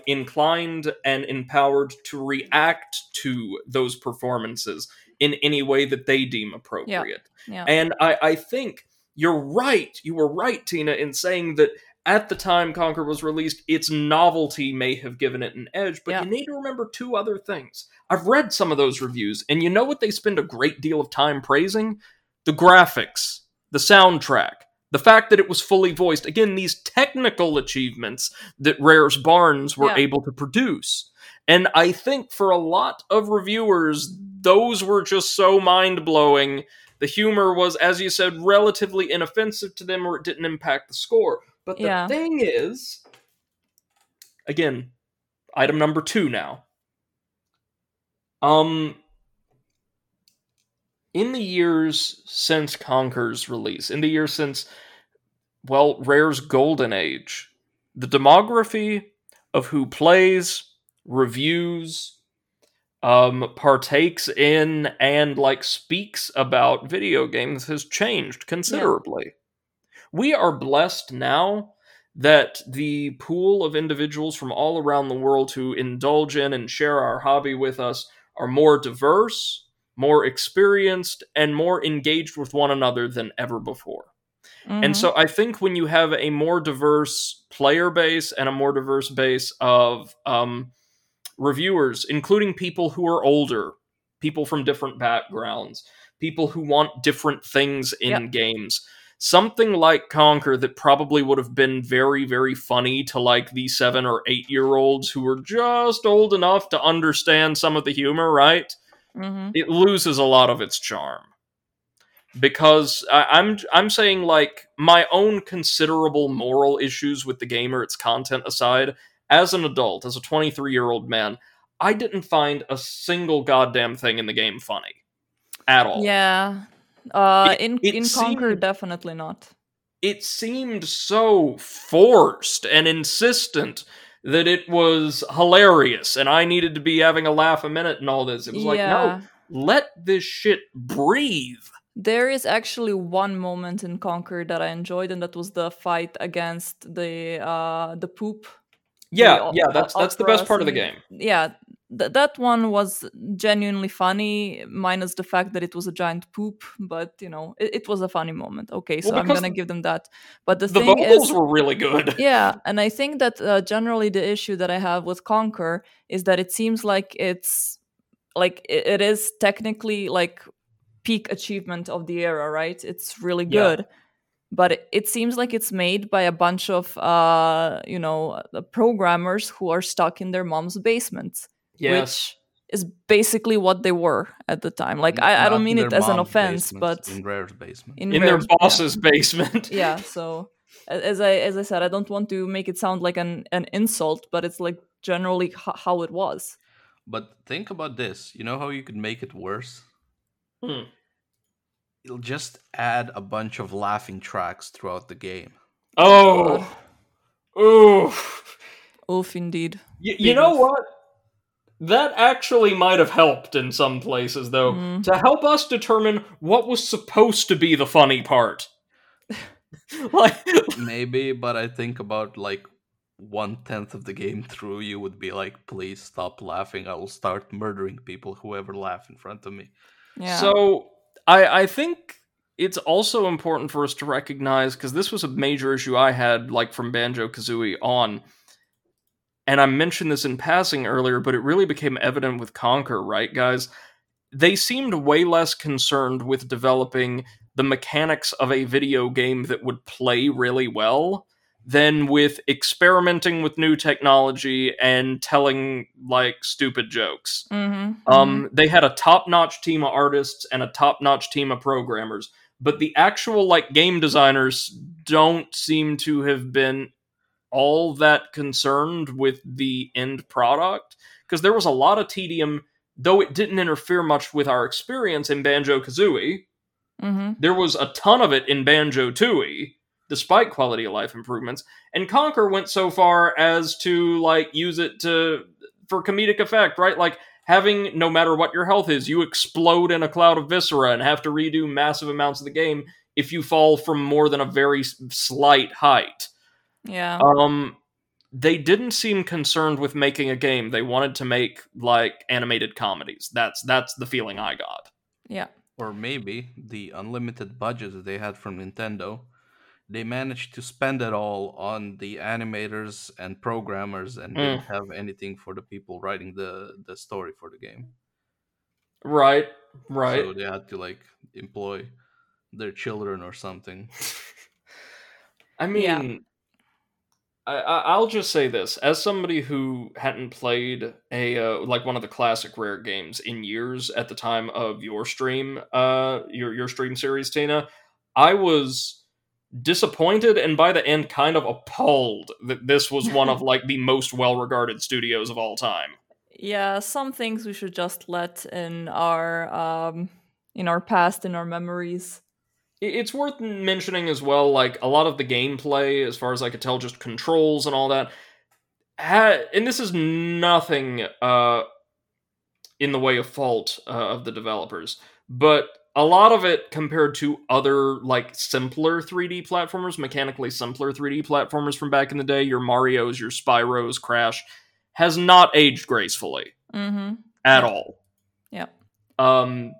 [SPEAKER 1] inclined and empowered to react to those performances in any way that they deem appropriate.
[SPEAKER 2] yeah
[SPEAKER 1] And I, I think you're right. You were right, Tina, in saying that at the time Conker was released, its novelty may have given it an edge. But
[SPEAKER 2] Yeah.
[SPEAKER 1] you need to remember two other things. I've read some of those reviews, and you know what they spend a great deal of time praising? The graphics, the soundtrack, the fact that it was fully voiced. Again, these technical achievements that Rare's Barnes were
[SPEAKER 2] Yeah.
[SPEAKER 1] able to produce. And I think for a lot of reviewers, those were just so mind blowing. The humor was, as you said, relatively inoffensive to them or it didn't impact the score. But the
[SPEAKER 2] Yeah.
[SPEAKER 1] thing is, again, item number two now. Um, in the years since Conker's release, in the years since, well, Rare's golden age, the demography of who plays, reviews, um, partakes in, and like speaks about video games has changed considerably. We are blessed now that the pool of individuals from all around the world who indulge in and share our hobby with us are more diverse, more experienced, and more engaged with one another than ever before.
[SPEAKER 2] Mhm.
[SPEAKER 1] And so I think when you have a more diverse player base and a more diverse base of um, reviewers, including people who are older, people from different backgrounds, people who want different things in
[SPEAKER 2] Yep.
[SPEAKER 1] games, something like Conker that probably would have been very, very funny to like the seven or eight year olds who were just old enough to understand some of the humor, right?
[SPEAKER 2] Mhm.
[SPEAKER 1] it loses a lot of its charm because I, I'm I'm saying like my own considerable moral issues with the game or its content aside, as an adult, as a 23 year old man, I didn't find a single goddamn thing in the game funny at all.
[SPEAKER 2] Yeah. Uh,
[SPEAKER 1] It-
[SPEAKER 2] in
[SPEAKER 1] it
[SPEAKER 2] in
[SPEAKER 1] Conker,
[SPEAKER 2] definitely not.
[SPEAKER 1] It seemed so forced and insistent that it was hilarious and I needed to be having a laugh a minute and all this. It was like, no, let this shit breathe.
[SPEAKER 2] There is actually one moment in Conker that I enjoyed, and that was the fight against the uh the poop.
[SPEAKER 1] Yeah,
[SPEAKER 2] o-
[SPEAKER 1] yeah, that's that's the best part of the game.
[SPEAKER 2] Yeah, th- that one was genuinely funny, minus the fact that it was a giant poop. But you know, it, it was a funny moment. Okay, so
[SPEAKER 1] Well,
[SPEAKER 2] I'm gonna give them that. But the,
[SPEAKER 1] The
[SPEAKER 2] thing
[SPEAKER 1] vocals
[SPEAKER 2] is,
[SPEAKER 1] were really good.
[SPEAKER 2] yeah and i think that uh, generally the issue that i have with Conker is that it seems like it's like i- it is technically like peak achievement of the era right it's really
[SPEAKER 1] Yeah.
[SPEAKER 2] Good but it, it seems like it's made by a bunch of uh you know uh, programmers who are stuck in their mom's basements
[SPEAKER 1] Yes.
[SPEAKER 2] which is basically what they were at the time. Like I,
[SPEAKER 3] not
[SPEAKER 2] don't mean it as an offense, but
[SPEAKER 3] in Rare's basement.
[SPEAKER 2] in
[SPEAKER 1] in their
[SPEAKER 2] Rare's- yeah.
[SPEAKER 1] boss's basement.
[SPEAKER 2] yeah so as i as i said i don't want to make it sound like an an insult but it's like generally h- how it was
[SPEAKER 3] But think about this. You know how you could make it worse?
[SPEAKER 1] Hmm.
[SPEAKER 3] You'll just add a bunch of laughing tracks throughout the game.
[SPEAKER 1] Oh, ooh.
[SPEAKER 2] oof indeed
[SPEAKER 1] Y- you know what? That actually might have helped in some places, though,
[SPEAKER 2] Mm.
[SPEAKER 1] to help us determine what was supposed to be the funny part. like,
[SPEAKER 3] Maybe, but I think about like one tenth of the game through, you would be like, please stop laughing. I will start murdering people who ever laugh in front of me.
[SPEAKER 2] yeah
[SPEAKER 1] So I I think it's also important for us to recognize because this was a major issue I had like from Banjo Kazooie on, and I mentioned this in passing earlier, but it really became evident with Conker, right, guys? They seemed way less concerned with developing the mechanics of a video game that would play really well than with experimenting with new technology and telling like stupid jokes.
[SPEAKER 2] mm-hmm,
[SPEAKER 1] Um, they had a top-notch team of artists and a top-notch team of programmers, but the actual like game designers don't seem to have been all that concerned with the end product because there was a lot of tedium, though it didn't interfere much with our experience in Banjo Kazooie.
[SPEAKER 2] mm-hmm.
[SPEAKER 1] There was a ton of it in Banjo Tooie, despite quality of life improvements. And Conker went so far as to like use it to for comedic effect, right? Like having no matter what your health is, you explode in a cloud of viscera and have to redo massive amounts of the game if you fall from more than a very slight height.
[SPEAKER 2] yeah
[SPEAKER 1] Um they didn't seem concerned with making a game. They wanted to make like animated comedies. That's that's the feeling I got.
[SPEAKER 2] yeah
[SPEAKER 3] Or maybe the unlimited budget that they had from Nintendo, they managed to spend it all on the animators and programmers and
[SPEAKER 1] Mm.
[SPEAKER 3] didn't have anything for the people writing the, the story for the game.
[SPEAKER 1] Right, right.
[SPEAKER 3] So they had to like employ their children or something.
[SPEAKER 1] I mean,
[SPEAKER 2] Yeah.
[SPEAKER 1] I, I, I'll just say this: as somebody who hadn't played a uh, like one of the classic rare games in years at the time of your stream, uh, your your stream series, Tina, I was disappointed and by the end kind of appalled that this was one of like the most well-regarded studios of all time.
[SPEAKER 2] yeah some things we should just let in our um in our past in our memories
[SPEAKER 1] It's worth mentioning as well, like a lot of the gameplay, as far as I could tell, just controls and all that. Ha- and this is nothing uh, in the way of fault uh, of the developers, but a lot of it compared to other like simpler 3D platformers, mechanically simpler 3D platformers from back in the day, your Mario's, your Spyro's, Crash, has not aged gracefully
[SPEAKER 2] mm-hmm
[SPEAKER 1] at
[SPEAKER 2] Yeah.
[SPEAKER 1] all.
[SPEAKER 2] Yeah.
[SPEAKER 1] Um,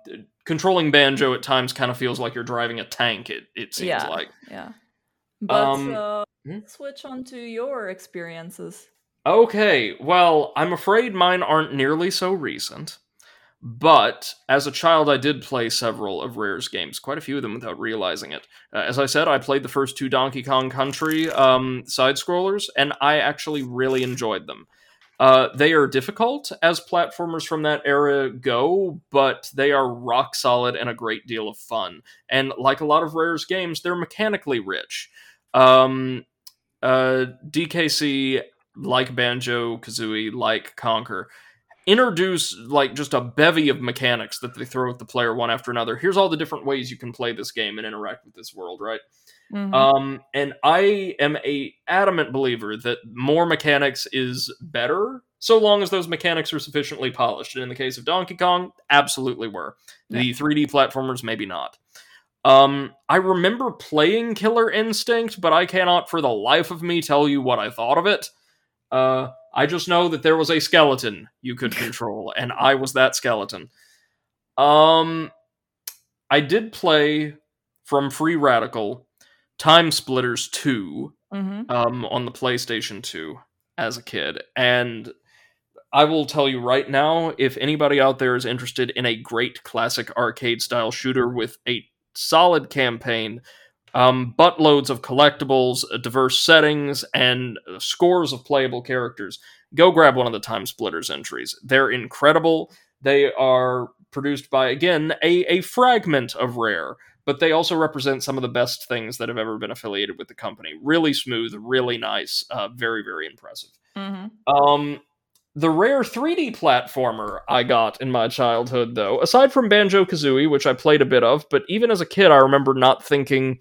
[SPEAKER 1] controlling banjo at times kind of feels like you're driving a tank. It it seems
[SPEAKER 2] Yeah.
[SPEAKER 1] like.
[SPEAKER 2] yeah but
[SPEAKER 1] Um,
[SPEAKER 2] uh,
[SPEAKER 1] hmm?
[SPEAKER 2] switch on to your experiences
[SPEAKER 1] Okay, well, I'm afraid mine aren't nearly so recent. But as a child, I did play several of Rare's games, quite a few of them without realizing it. Uh, as I said, I played the first two Donkey Kong Country um, side scrollers, and I actually really enjoyed them. Uh, they are difficult as platformers from that era go, but they are rock solid and a great deal of fun. And like a lot of Rare's games, they're mechanically rich. Um, uh, DKC, like Banjo Kazooie, like Conker, introduce like just a bevy of mechanics that they throw at the player one after another. Here's all the different ways you can play this game and interact with this world, right?
[SPEAKER 2] Mhm.
[SPEAKER 1] Um, and I am a adamant believer that more mechanics is better, so long as those mechanics are sufficiently polished. And in the case of Donkey Kong, absolutely were. The 3D platformers, maybe not. Um, I remember playing Killer Instinct, but I cannot for the life of me tell you what I thought of it. Uh, I just know that there was a skeleton you could control, and I was that skeleton. Um, I did play from Free Radical TimeSplitters 2
[SPEAKER 2] Mhm.
[SPEAKER 1] um, on the PlayStation 2 as a kid. And I will tell you right now if anybody out there is interested in a great classic arcade style shooter with a solid campaign, um, buttloads of collectibles, diverse settings, and scores of playable characters. Go grab one of the TimeSplitters entries. They're incredible. They are produced by, again, a, a fragment of Rare, but they also represent some of the best things that have ever been affiliated with the company. Really smooth, really nice, uh, very, very impressive.
[SPEAKER 2] Mm-hmm.
[SPEAKER 1] Um, the rare 3D platformer I got in my childhood, though, aside from Banjo Kazooie, which I played a bit of, but even as a kid, I remember not thinking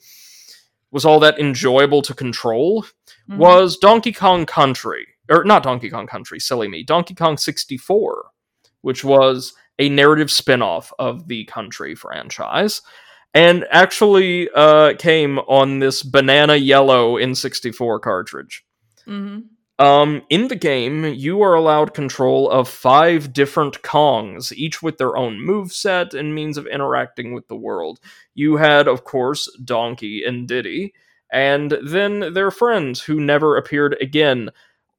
[SPEAKER 1] was all that enjoyable to control,
[SPEAKER 2] Mhm.
[SPEAKER 1] was Donkey Kong Country. Or not Donkey Kong Country, silly me. Donkey Kong 64, which was a narrative spin off of the Country franchise. And actually uh, came on this banana yellow N64 cartridge.
[SPEAKER 2] Mm-hmm.
[SPEAKER 1] Um, in the game, you are allowed control of five different Kongs, each with their own moveset and means of interacting with the world. You had, of course, Donkey and Diddy, and then their friends who never appeared again.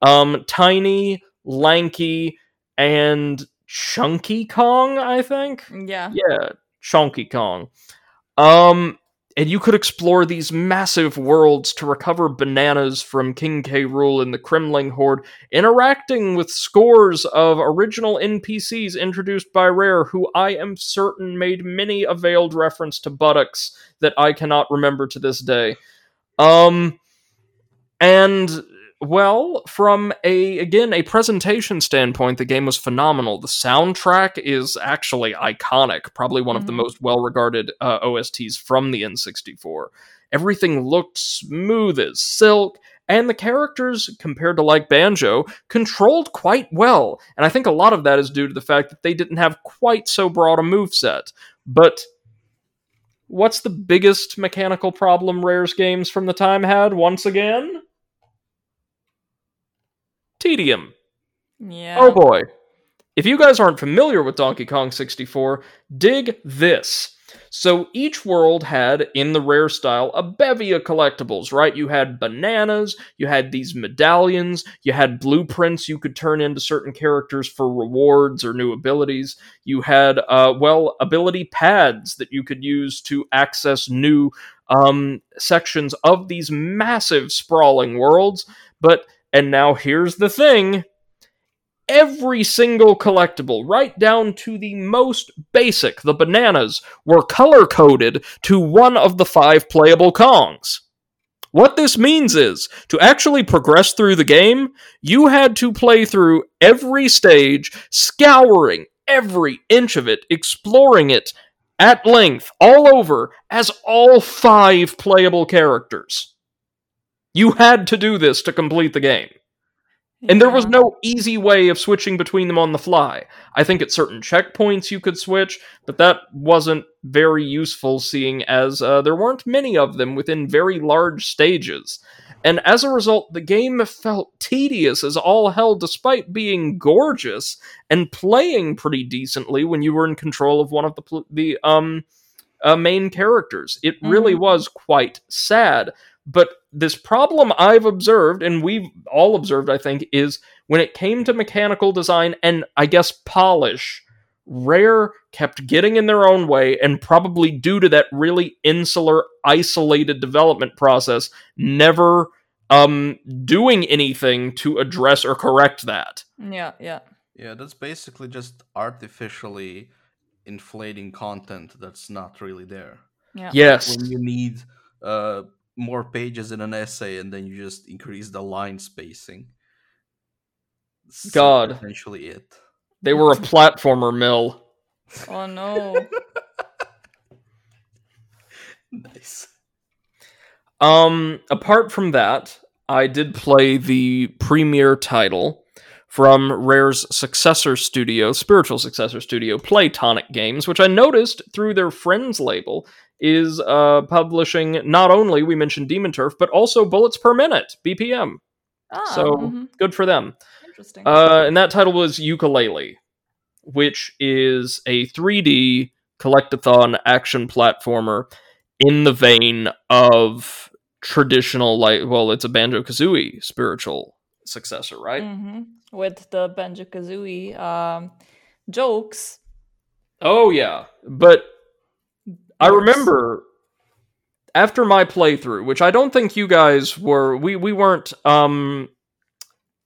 [SPEAKER 1] Um, Tiny, Lanky, and Chunky Kong, I think?
[SPEAKER 2] Yeah.
[SPEAKER 1] Yeah, Chunky Kong. Um, and you could explore these massive worlds to recover bananas from King K. Rool and the Kremling Horde, interacting with scores of original NPCs introduced by Rare, who I am certain made many a veiled reference to buttocks that I cannot remember to this day. Um, and well, from a again a presentation standpoint, the game was phenomenal. The soundtrack is actually iconic, probably one of the
[SPEAKER 2] Mhm.
[SPEAKER 1] most well-regarded uh, OSTs from the N64. Everything looked smooth as silk, and the characters, compared to like Banjo, controlled quite well. And I think a lot of that is due to the fact that they didn't have quite so broad a move set. But what's the biggest mechanical problem Rare's games from the time had once again? Tedium.
[SPEAKER 2] Yeah.
[SPEAKER 1] Oh boy. If you guys aren't familiar with Donkey Kong 64, dig this. So each world had, in the rare style, a bevy of collectibles, right? You had bananas, you had these medallions, you had blueprints you could turn into certain characters for rewards or new abilities. You had, uh, well, ability pads that you could use to access new um, sections of these massive, sprawling worlds. But, and now here's the thing every single collectible, right down to the most basic, the bananas, were color coded to one of the five playable Kongs. What this means is, to actually progress through the game, you had to play through every stage, scouring every inch of it, exploring it at length, all over, as all five playable characters. You had to do this to complete the game. And there was no easy way of switching between them on the fly. I think at certain checkpoints you could switch, but that wasn't very useful, seeing as uh, there weren't many of them within very large stages. And as a result, the game felt tedious as all hell, despite being gorgeous and playing pretty decently when you were in control of one of the pl- the um uh, main characters. It really
[SPEAKER 2] Mhm.
[SPEAKER 1] was quite sad. But this problem I've observed, and we've all observed, I think, is when it came to mechanical design and I guess polish, Rare kept getting in their own way, and probably due to that really insular, isolated development process, never um, doing anything to address or correct that.
[SPEAKER 2] Yeah, yeah.
[SPEAKER 3] Yeah, that's basically just artificially inflating content that's not really there.
[SPEAKER 2] Yeah.
[SPEAKER 1] Yes.
[SPEAKER 3] When you need uh, more pages in an essay and then you just increase the line spacing. That's
[SPEAKER 1] God.
[SPEAKER 3] Essentially it.
[SPEAKER 1] They were a platformer mill.
[SPEAKER 2] Oh no.
[SPEAKER 3] Nice.
[SPEAKER 1] Um, apart from that, I did play the premiere title from Rare's successor studio, spiritual successor studio, Playtonic Games, which I noticed through their Friends label is uh, publishing not only we mentioned Demon Turf, but also Bullets Per Minute (BPM).
[SPEAKER 2] Ah,
[SPEAKER 1] So
[SPEAKER 2] mhm.
[SPEAKER 1] good for them.
[SPEAKER 2] interesting.
[SPEAKER 1] Uh, and that title was Yooka-Laylee, which is a 3D collectathon action platformer in the vein of traditional, like, well, it's a Banjo Kazooie spiritual successor, right?
[SPEAKER 2] Mhm. With the Banjo Kazooie um, jokes.
[SPEAKER 1] Oh, yeah. But I remember after my playthrough, which I don't think you guys were, we we weren't um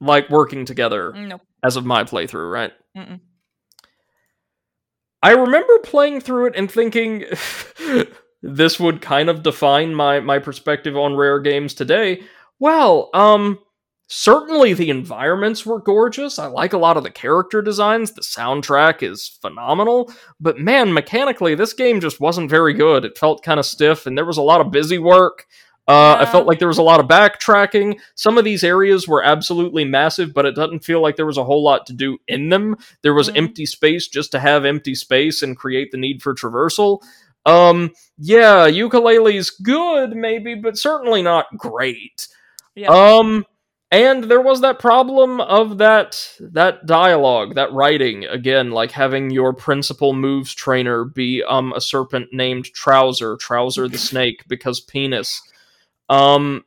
[SPEAKER 1] like working together
[SPEAKER 2] No.
[SPEAKER 1] as of my playthrough, right?
[SPEAKER 2] Mm-mm.
[SPEAKER 1] I remember playing through it and thinking this would kind of define my my perspective on rare games today. Well, um certainly the environments were gorgeous. I like a lot of the character designs. The soundtrack is phenomenal, but man, mechanically this game just wasn't very good. It felt kind of stiff and there was a lot of busy work. Uh, I felt like there was a lot of backtracking. Some of these areas were absolutely massive, but it doesn't feel like there was a whole lot to do in them. There was
[SPEAKER 2] Mhm.
[SPEAKER 1] empty space just to have empty space and create the need for traversal. Um, yeah, Yooka-Laylee's good, maybe, but certainly not great.
[SPEAKER 2] Yeah.
[SPEAKER 1] Um, and there was that problem of that that dialogue, that writing again, like having your principal moves trainer be um a serpent named Trowzer, Trowzer the snake, because penis. Um,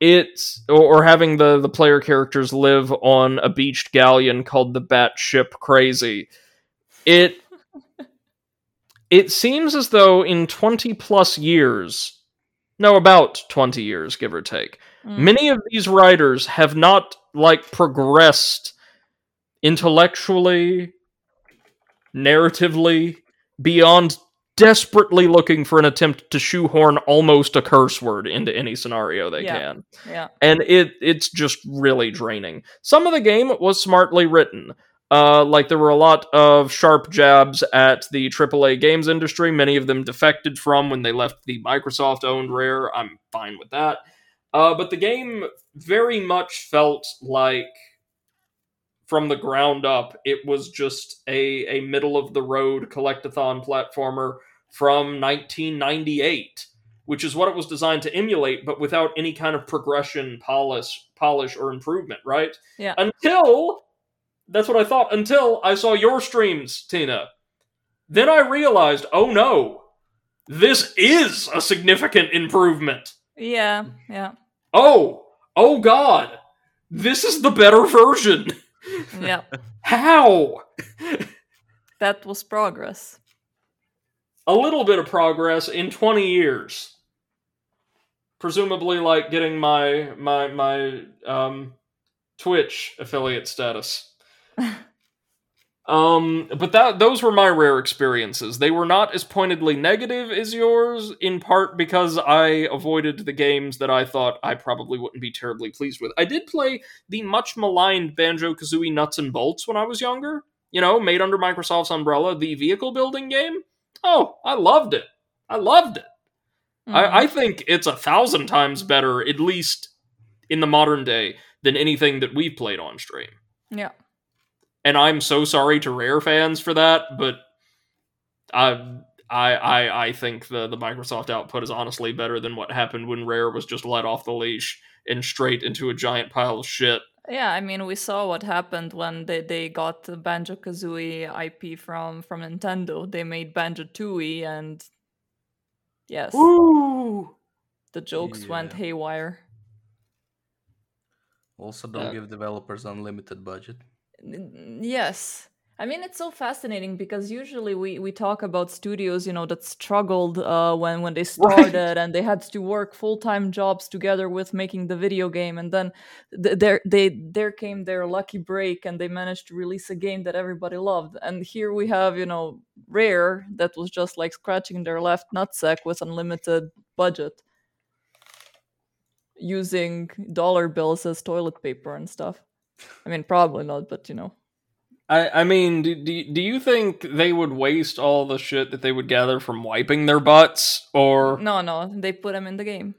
[SPEAKER 1] it's or, or having the the player characters live on a beached galleon called the Bat Ship Crazy. It it seems as though in 20 plus years, no, about 20 years, give or take,
[SPEAKER 2] Mm.
[SPEAKER 1] many of these writers have not like progressed intellectually narratively beyond desperately looking for an attempt to shoehorn almost a curse word into any scenario they
[SPEAKER 2] Yeah.
[SPEAKER 1] can
[SPEAKER 2] yeah.
[SPEAKER 1] and it it's just really draining some of the game was smartly written uh, like there were a lot of sharp jabs at the AAA games industry. Many of them defected from when they left the Microsoft-owned Rare. I'm fine with that. Uh, but the game very much felt like, from the ground up, it was just a a middle of the road collectathon platformer from 1998, which is what it was designed to emulate, but without any kind of progression, polish, polish, or improvement. Right?
[SPEAKER 2] Yeah.
[SPEAKER 1] Until that's what I thought. Until I saw your streams, Tina. Then I realized, oh no, this is a significant improvement.
[SPEAKER 2] Yeah. Yeah.
[SPEAKER 1] Oh, oh God, this is the better version.
[SPEAKER 2] Yeah.
[SPEAKER 1] How?
[SPEAKER 2] That was progress.
[SPEAKER 1] A little bit of progress in 20 years. Presumably, like getting my my my um, Twitch affiliate status. Um, but that those were my rare experiences. They were not as pointedly negative as yours, in part because I avoided the games that I thought I probably wouldn't be terribly pleased with. I did play the much maligned Banjo Kazooie Nuts and Bolts when I was younger. You know, made under Microsoft's umbrella, the vehicle building game. Oh, I loved it. I loved it.
[SPEAKER 2] Mhm.
[SPEAKER 1] I, I think it's a thousand times better, at least in the modern day, than anything that we've played on stream
[SPEAKER 2] yeah.
[SPEAKER 1] And I'm so sorry to Rare fans for that, but I I I, I think the the Microsoft output is honestly better than what happened when Rare was just let off the leash and straight into a giant pile of shit.
[SPEAKER 2] Yeah, I mean, we saw what happened when they, they got the Banjo Kazooie IP from from Nintendo. They made Banjo Tooie, and yes,
[SPEAKER 1] Ooh.
[SPEAKER 2] the jokes went haywire.
[SPEAKER 3] Also, don't
[SPEAKER 1] Uh,
[SPEAKER 3] give developers unlimited budget.
[SPEAKER 2] Yes. I mean, it's so fascinating because usually we, we talk about studios, you know, that struggled uh, when, when they
[SPEAKER 1] Right.
[SPEAKER 2] started and they had to work full time jobs together with making the video game, and then th- there they there came their lucky break and they managed to release a game that everybody loved. And here we have, you know, Rare that was just like scratching their left nutsack with unlimited budget, using dollar bills as toilet paper and stuff. I mean, probably not, but you know.
[SPEAKER 1] I, I mean, do, do, do you think they would waste all the shit that they would gather from wiping their butts? Or,
[SPEAKER 2] No, no, they put them in the game.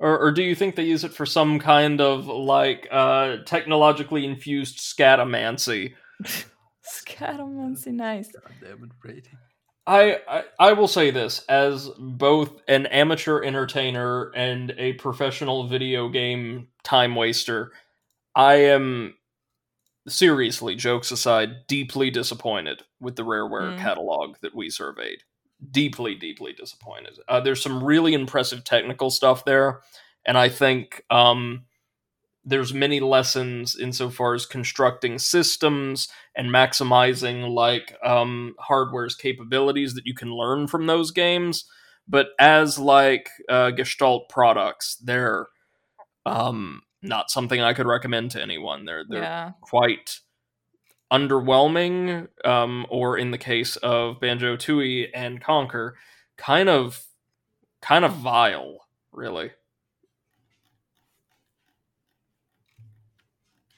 [SPEAKER 1] or, or do you think they use it for some kind of, like, uh, technologically infused scatomancy?
[SPEAKER 2] Scatomancy, nice.
[SPEAKER 3] God Brady.
[SPEAKER 1] I, I I will say this as both an amateur entertainer and a professional video game time waster, I am seriously, jokes aside, deeply disappointed with the Rareware
[SPEAKER 2] Mm.
[SPEAKER 1] catalog that we surveyed. Deeply, deeply disappointed. Uh, there's some really impressive technical stuff there, and I think um, there's many lessons insofar as constructing systems and maximizing like um, hardware's capabilities that you can learn from those games. but as like uh, Gestalt products, they're um, not something I could recommend to anyone. They're they're
[SPEAKER 2] yeah.
[SPEAKER 1] quite underwhelming, um, or in the case of Banjo Tooie and Conker, kind of kind of vile, really.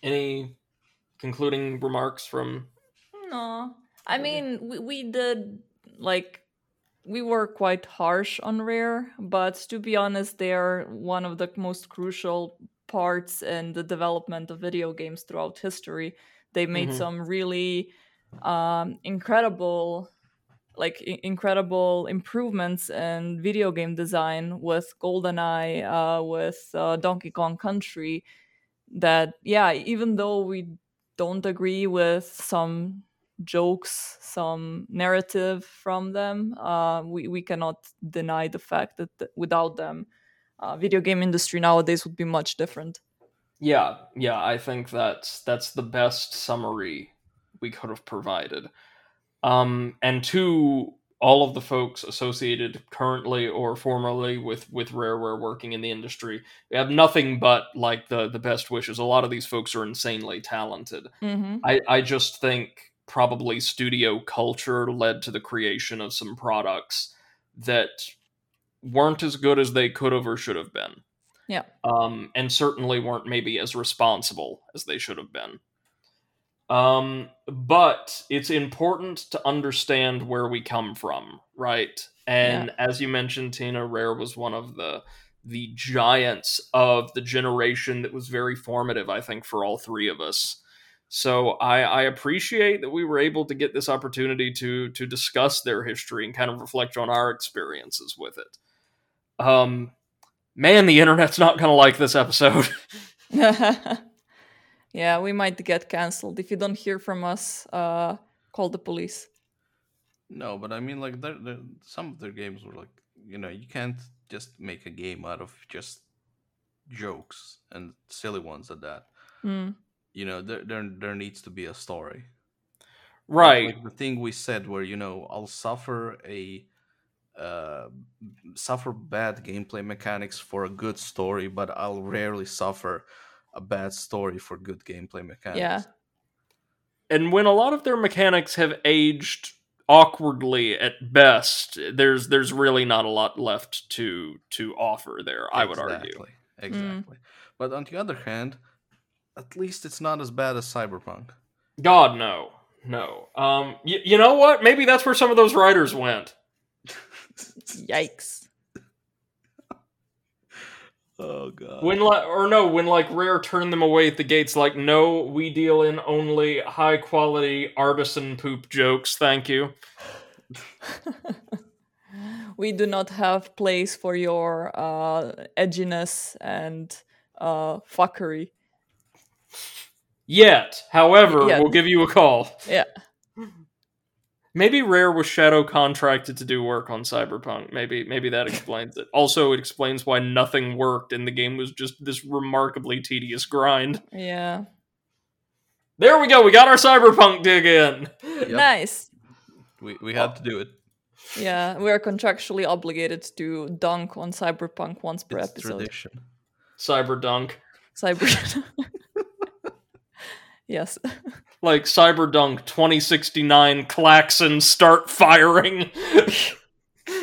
[SPEAKER 1] Any concluding remarks from
[SPEAKER 2] No. I mean, we, we did like we were quite harsh on Rare, but to be honest, they are one of the most crucial parts in the development of video games throughout history. They made
[SPEAKER 1] Mhm.
[SPEAKER 2] some really um, incredible, like i- incredible improvements in video game design with GoldenEye, uh, with uh, Donkey Kong Country. That yeah, even though we don't agree with some jokes, some narrative from them, uh, we we cannot deny the fact that th- without them, uh, video game industry nowadays would be much different.
[SPEAKER 1] Yeah, yeah, I think that's that's the best summary we could have provided. Um, and to all of the folks associated currently or formerly with with Rareware working in the industry, we have nothing but like the the best wishes. A lot of these folks are insanely talented.
[SPEAKER 2] Mm-hmm.
[SPEAKER 1] I I just think probably studio culture led to the creation of some products that weren't as good as they could have or should have been
[SPEAKER 2] Yeah.
[SPEAKER 1] um, and certainly weren't maybe as responsible as they should have been. Um, but it's important to understand where we come from, right? And as you mentioned, Tina Rare was one of the the giants of the generation that was very formative, I think, for all three of us. So I, I appreciate that we were able to get this opportunity to to discuss their history and kind of reflect on our experiences with it. Um, man, the internet's not going to like this episode.
[SPEAKER 2] yeah, we might get cancelled if you don't hear from us. Uh, call the police.
[SPEAKER 3] No, but I mean, like, they're, they're, some of their games were like, you know, you can't just make a game out of just jokes and silly ones at that.
[SPEAKER 2] Mm.
[SPEAKER 3] You know, there there, there needs to be a story. Like-
[SPEAKER 1] right.
[SPEAKER 3] Like the thing we said, where you know, I'll suffer a uh, suffer bad gameplay mechanics for a good story, but I'll rarely suffer a bad story for good gameplay mechanics.
[SPEAKER 2] Yeah.
[SPEAKER 1] and when a lot of their mechanics have aged awkwardly at best, there's there's really not a lot left to to offer there. I would argue.
[SPEAKER 3] Exactly. Exactly. But on the other hand, at least it's not as bad as Cyberpunk.
[SPEAKER 1] God no, no. Um, y- you know what? Maybe that's where some of those writers went.
[SPEAKER 2] Yikes.
[SPEAKER 3] Oh god.
[SPEAKER 1] When like or no, when like Rare turned them away at the gates, like no, we deal in only high quality artisan poop jokes. Thank you.
[SPEAKER 2] we do not have place for your uh, edginess and uh, fuckery.
[SPEAKER 1] Yet, however,
[SPEAKER 2] Yet.
[SPEAKER 1] we'll give you a call.
[SPEAKER 2] Yeah.
[SPEAKER 1] Maybe Rare was shadow contracted to do work on Cyberpunk. Maybe maybe that explains it. Also, it explains why nothing worked and the game was just this remarkably tedious grind.
[SPEAKER 2] Yeah.
[SPEAKER 1] There we go. We got our Cyberpunk dig in.
[SPEAKER 3] Yep.
[SPEAKER 2] Nice.
[SPEAKER 3] We we had to do it.
[SPEAKER 2] Yeah, we are contractually obligated to dunk on Cyberpunk once per
[SPEAKER 3] It's
[SPEAKER 2] episode.
[SPEAKER 3] tradition.
[SPEAKER 1] Cyberdunk.
[SPEAKER 2] Cyber. yes.
[SPEAKER 1] Like Cyberdunk 2069 klaxon start firing.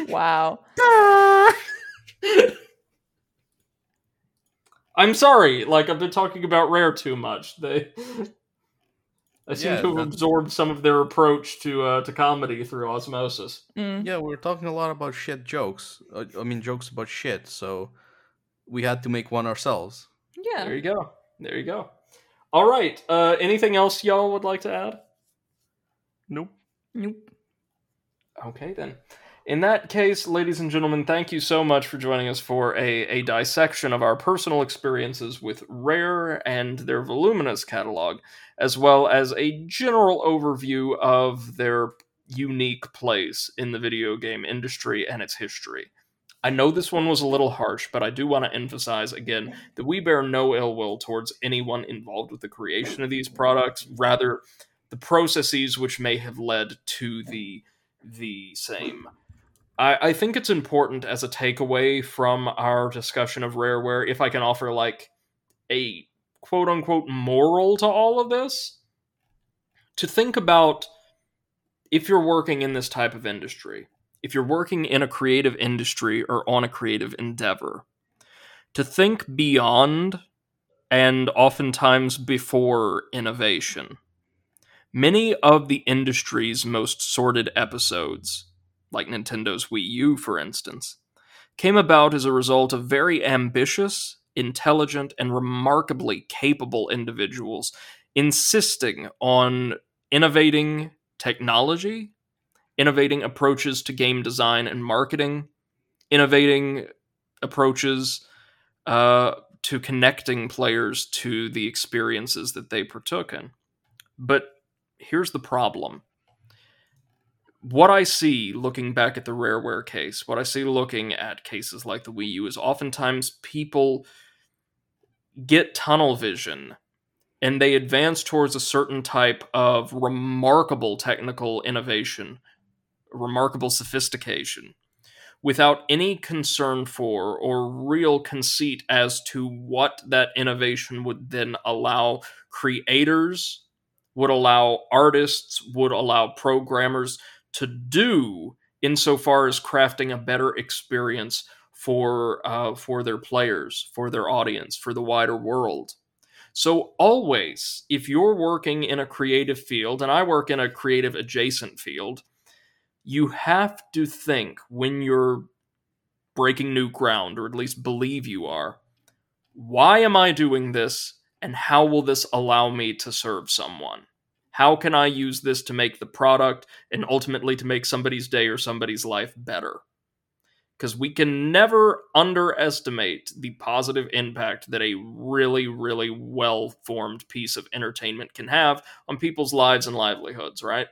[SPEAKER 2] Wow.
[SPEAKER 1] I'm sorry. Like I've been talking about Rare too much. They I seem
[SPEAKER 3] Yeah,
[SPEAKER 1] to have absorbed some of their approach to uh, to comedy through osmosis.
[SPEAKER 2] Mm.
[SPEAKER 3] Yeah, we are talking a lot about shit jokes. Uh, I mean, jokes about shit. So we had to make one ourselves.
[SPEAKER 2] Yeah.
[SPEAKER 1] There you go. There you go. All right. Uh, anything else y'all would like to add?
[SPEAKER 3] Nope.
[SPEAKER 2] Nope.
[SPEAKER 1] Okay, then. In that case, ladies and gentlemen, thank you so much for joining us for a, a dissection of our personal experiences with Rare and their voluminous catalog, as well as a general overview of their unique place in the video game industry and its history. I know this one was a little harsh, but I do want to emphasize again that we bear no ill will towards anyone involved with the creation of these products, rather, the processes which may have led to the the same. I, I think it's important as a takeaway from our discussion of rareware, if I can offer like a quote unquote moral to all of this, to think about if you're working in this type of industry, if you're working in a creative industry or on a creative endeavor, to think beyond and oftentimes before innovation. Many of the industry's most sordid episodes, like Nintendo's Wii U, for instance, came about as a result of very ambitious, intelligent, and remarkably capable individuals insisting on innovating technology, innovating approaches to game design and marketing, innovating approaches uh, to connecting players to the experiences that they partook in. But here's the problem. What I see looking back at the Rareware case, what I see looking at cases like the Wii U, is oftentimes people get tunnel vision and they advance towards a certain type of remarkable technical innovation, remarkable sophistication, without any concern for or real conceit as to what that innovation would then allow creators, would allow artists, would allow programmers to do insofar as crafting a better experience for uh, for their players, for their audience, for the wider world. So always, if you're working in a creative field, and I work in a creative adjacent field, you have to think when you're breaking new ground, or at least believe you are, why am I doing this, and how will this allow me to serve someone? How can I use this to make the product and ultimately to make somebody's day or somebody's life better? Because we can never underestimate the positive impact that a really, really well formed piece of entertainment can have on people's lives and livelihoods, right?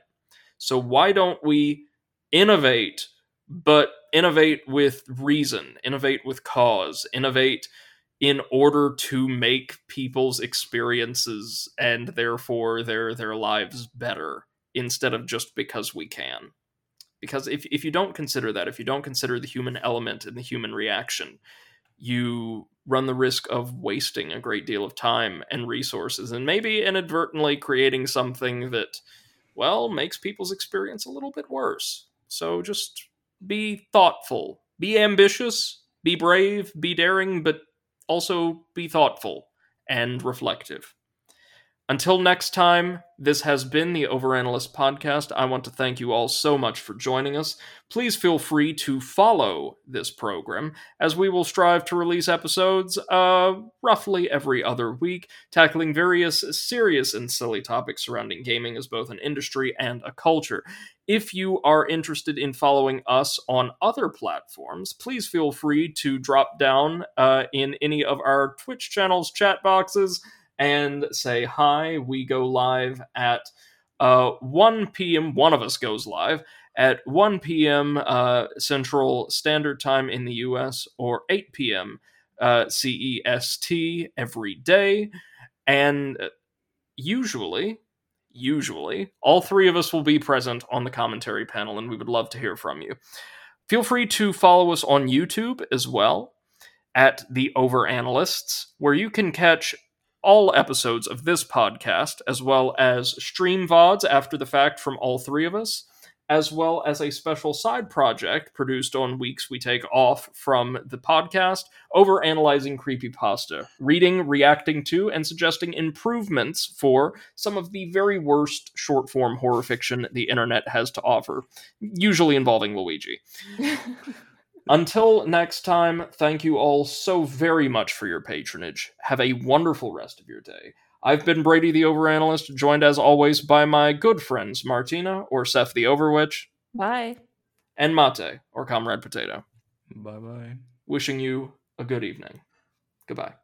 [SPEAKER 1] So, why don't we innovate, but innovate with reason, innovate with cause, innovate in order to make people's experiences and therefore their their lives better instead of just because we can. Because if if you don't consider that, if you don't consider the human element and the human reaction, you run the risk of wasting a great deal of time and resources and maybe inadvertently creating something that well makes people's experience a little bit worse so just be thoughtful, be ambitious, be brave, be daring, but also be thoughtful and reflective. Until next time, this has been the Overanalyst Podcast. I want to thank you all so much for joining us. Please feel free to follow this program, as we will strive to release episodes uh, roughly every other week, tackling various serious and silly topics surrounding gaming as both an industry and a culture. If you are interested in following us on other platforms, please feel free to drop down uh, in any of our Twitch channels, chat boxes and say hi. We go live at uh, 1 p.m. One of us goes live at 1 p.m. Uh, Central Standard Time in the US or 8 p.m. Uh, CEST every day. And usually, usually, all three of us will be present on the commentary panel, and we would love to hear from you. Feel free to follow us on YouTube as well at the Overanalysts, where you can catch all episodes of this podcast, as well as stream VODs after the fact from all three of us, as well as a special side project produced on weeks we take off from the podcast over analyzing creepypasta, reading, reacting to, and suggesting improvements for some of the very worst short form horror fiction the internet has to offer, usually involving Luigi. Until next time, thank you all so very much for your patronage. Have a wonderful rest of your day. I've been Brady the Overanalyst, joined as always by my good friends Martina or Seph the Overwitch.
[SPEAKER 2] Bye.
[SPEAKER 1] And Mate or Comrade Potato.
[SPEAKER 3] Bye bye.
[SPEAKER 1] Wishing you a good evening. Goodbye.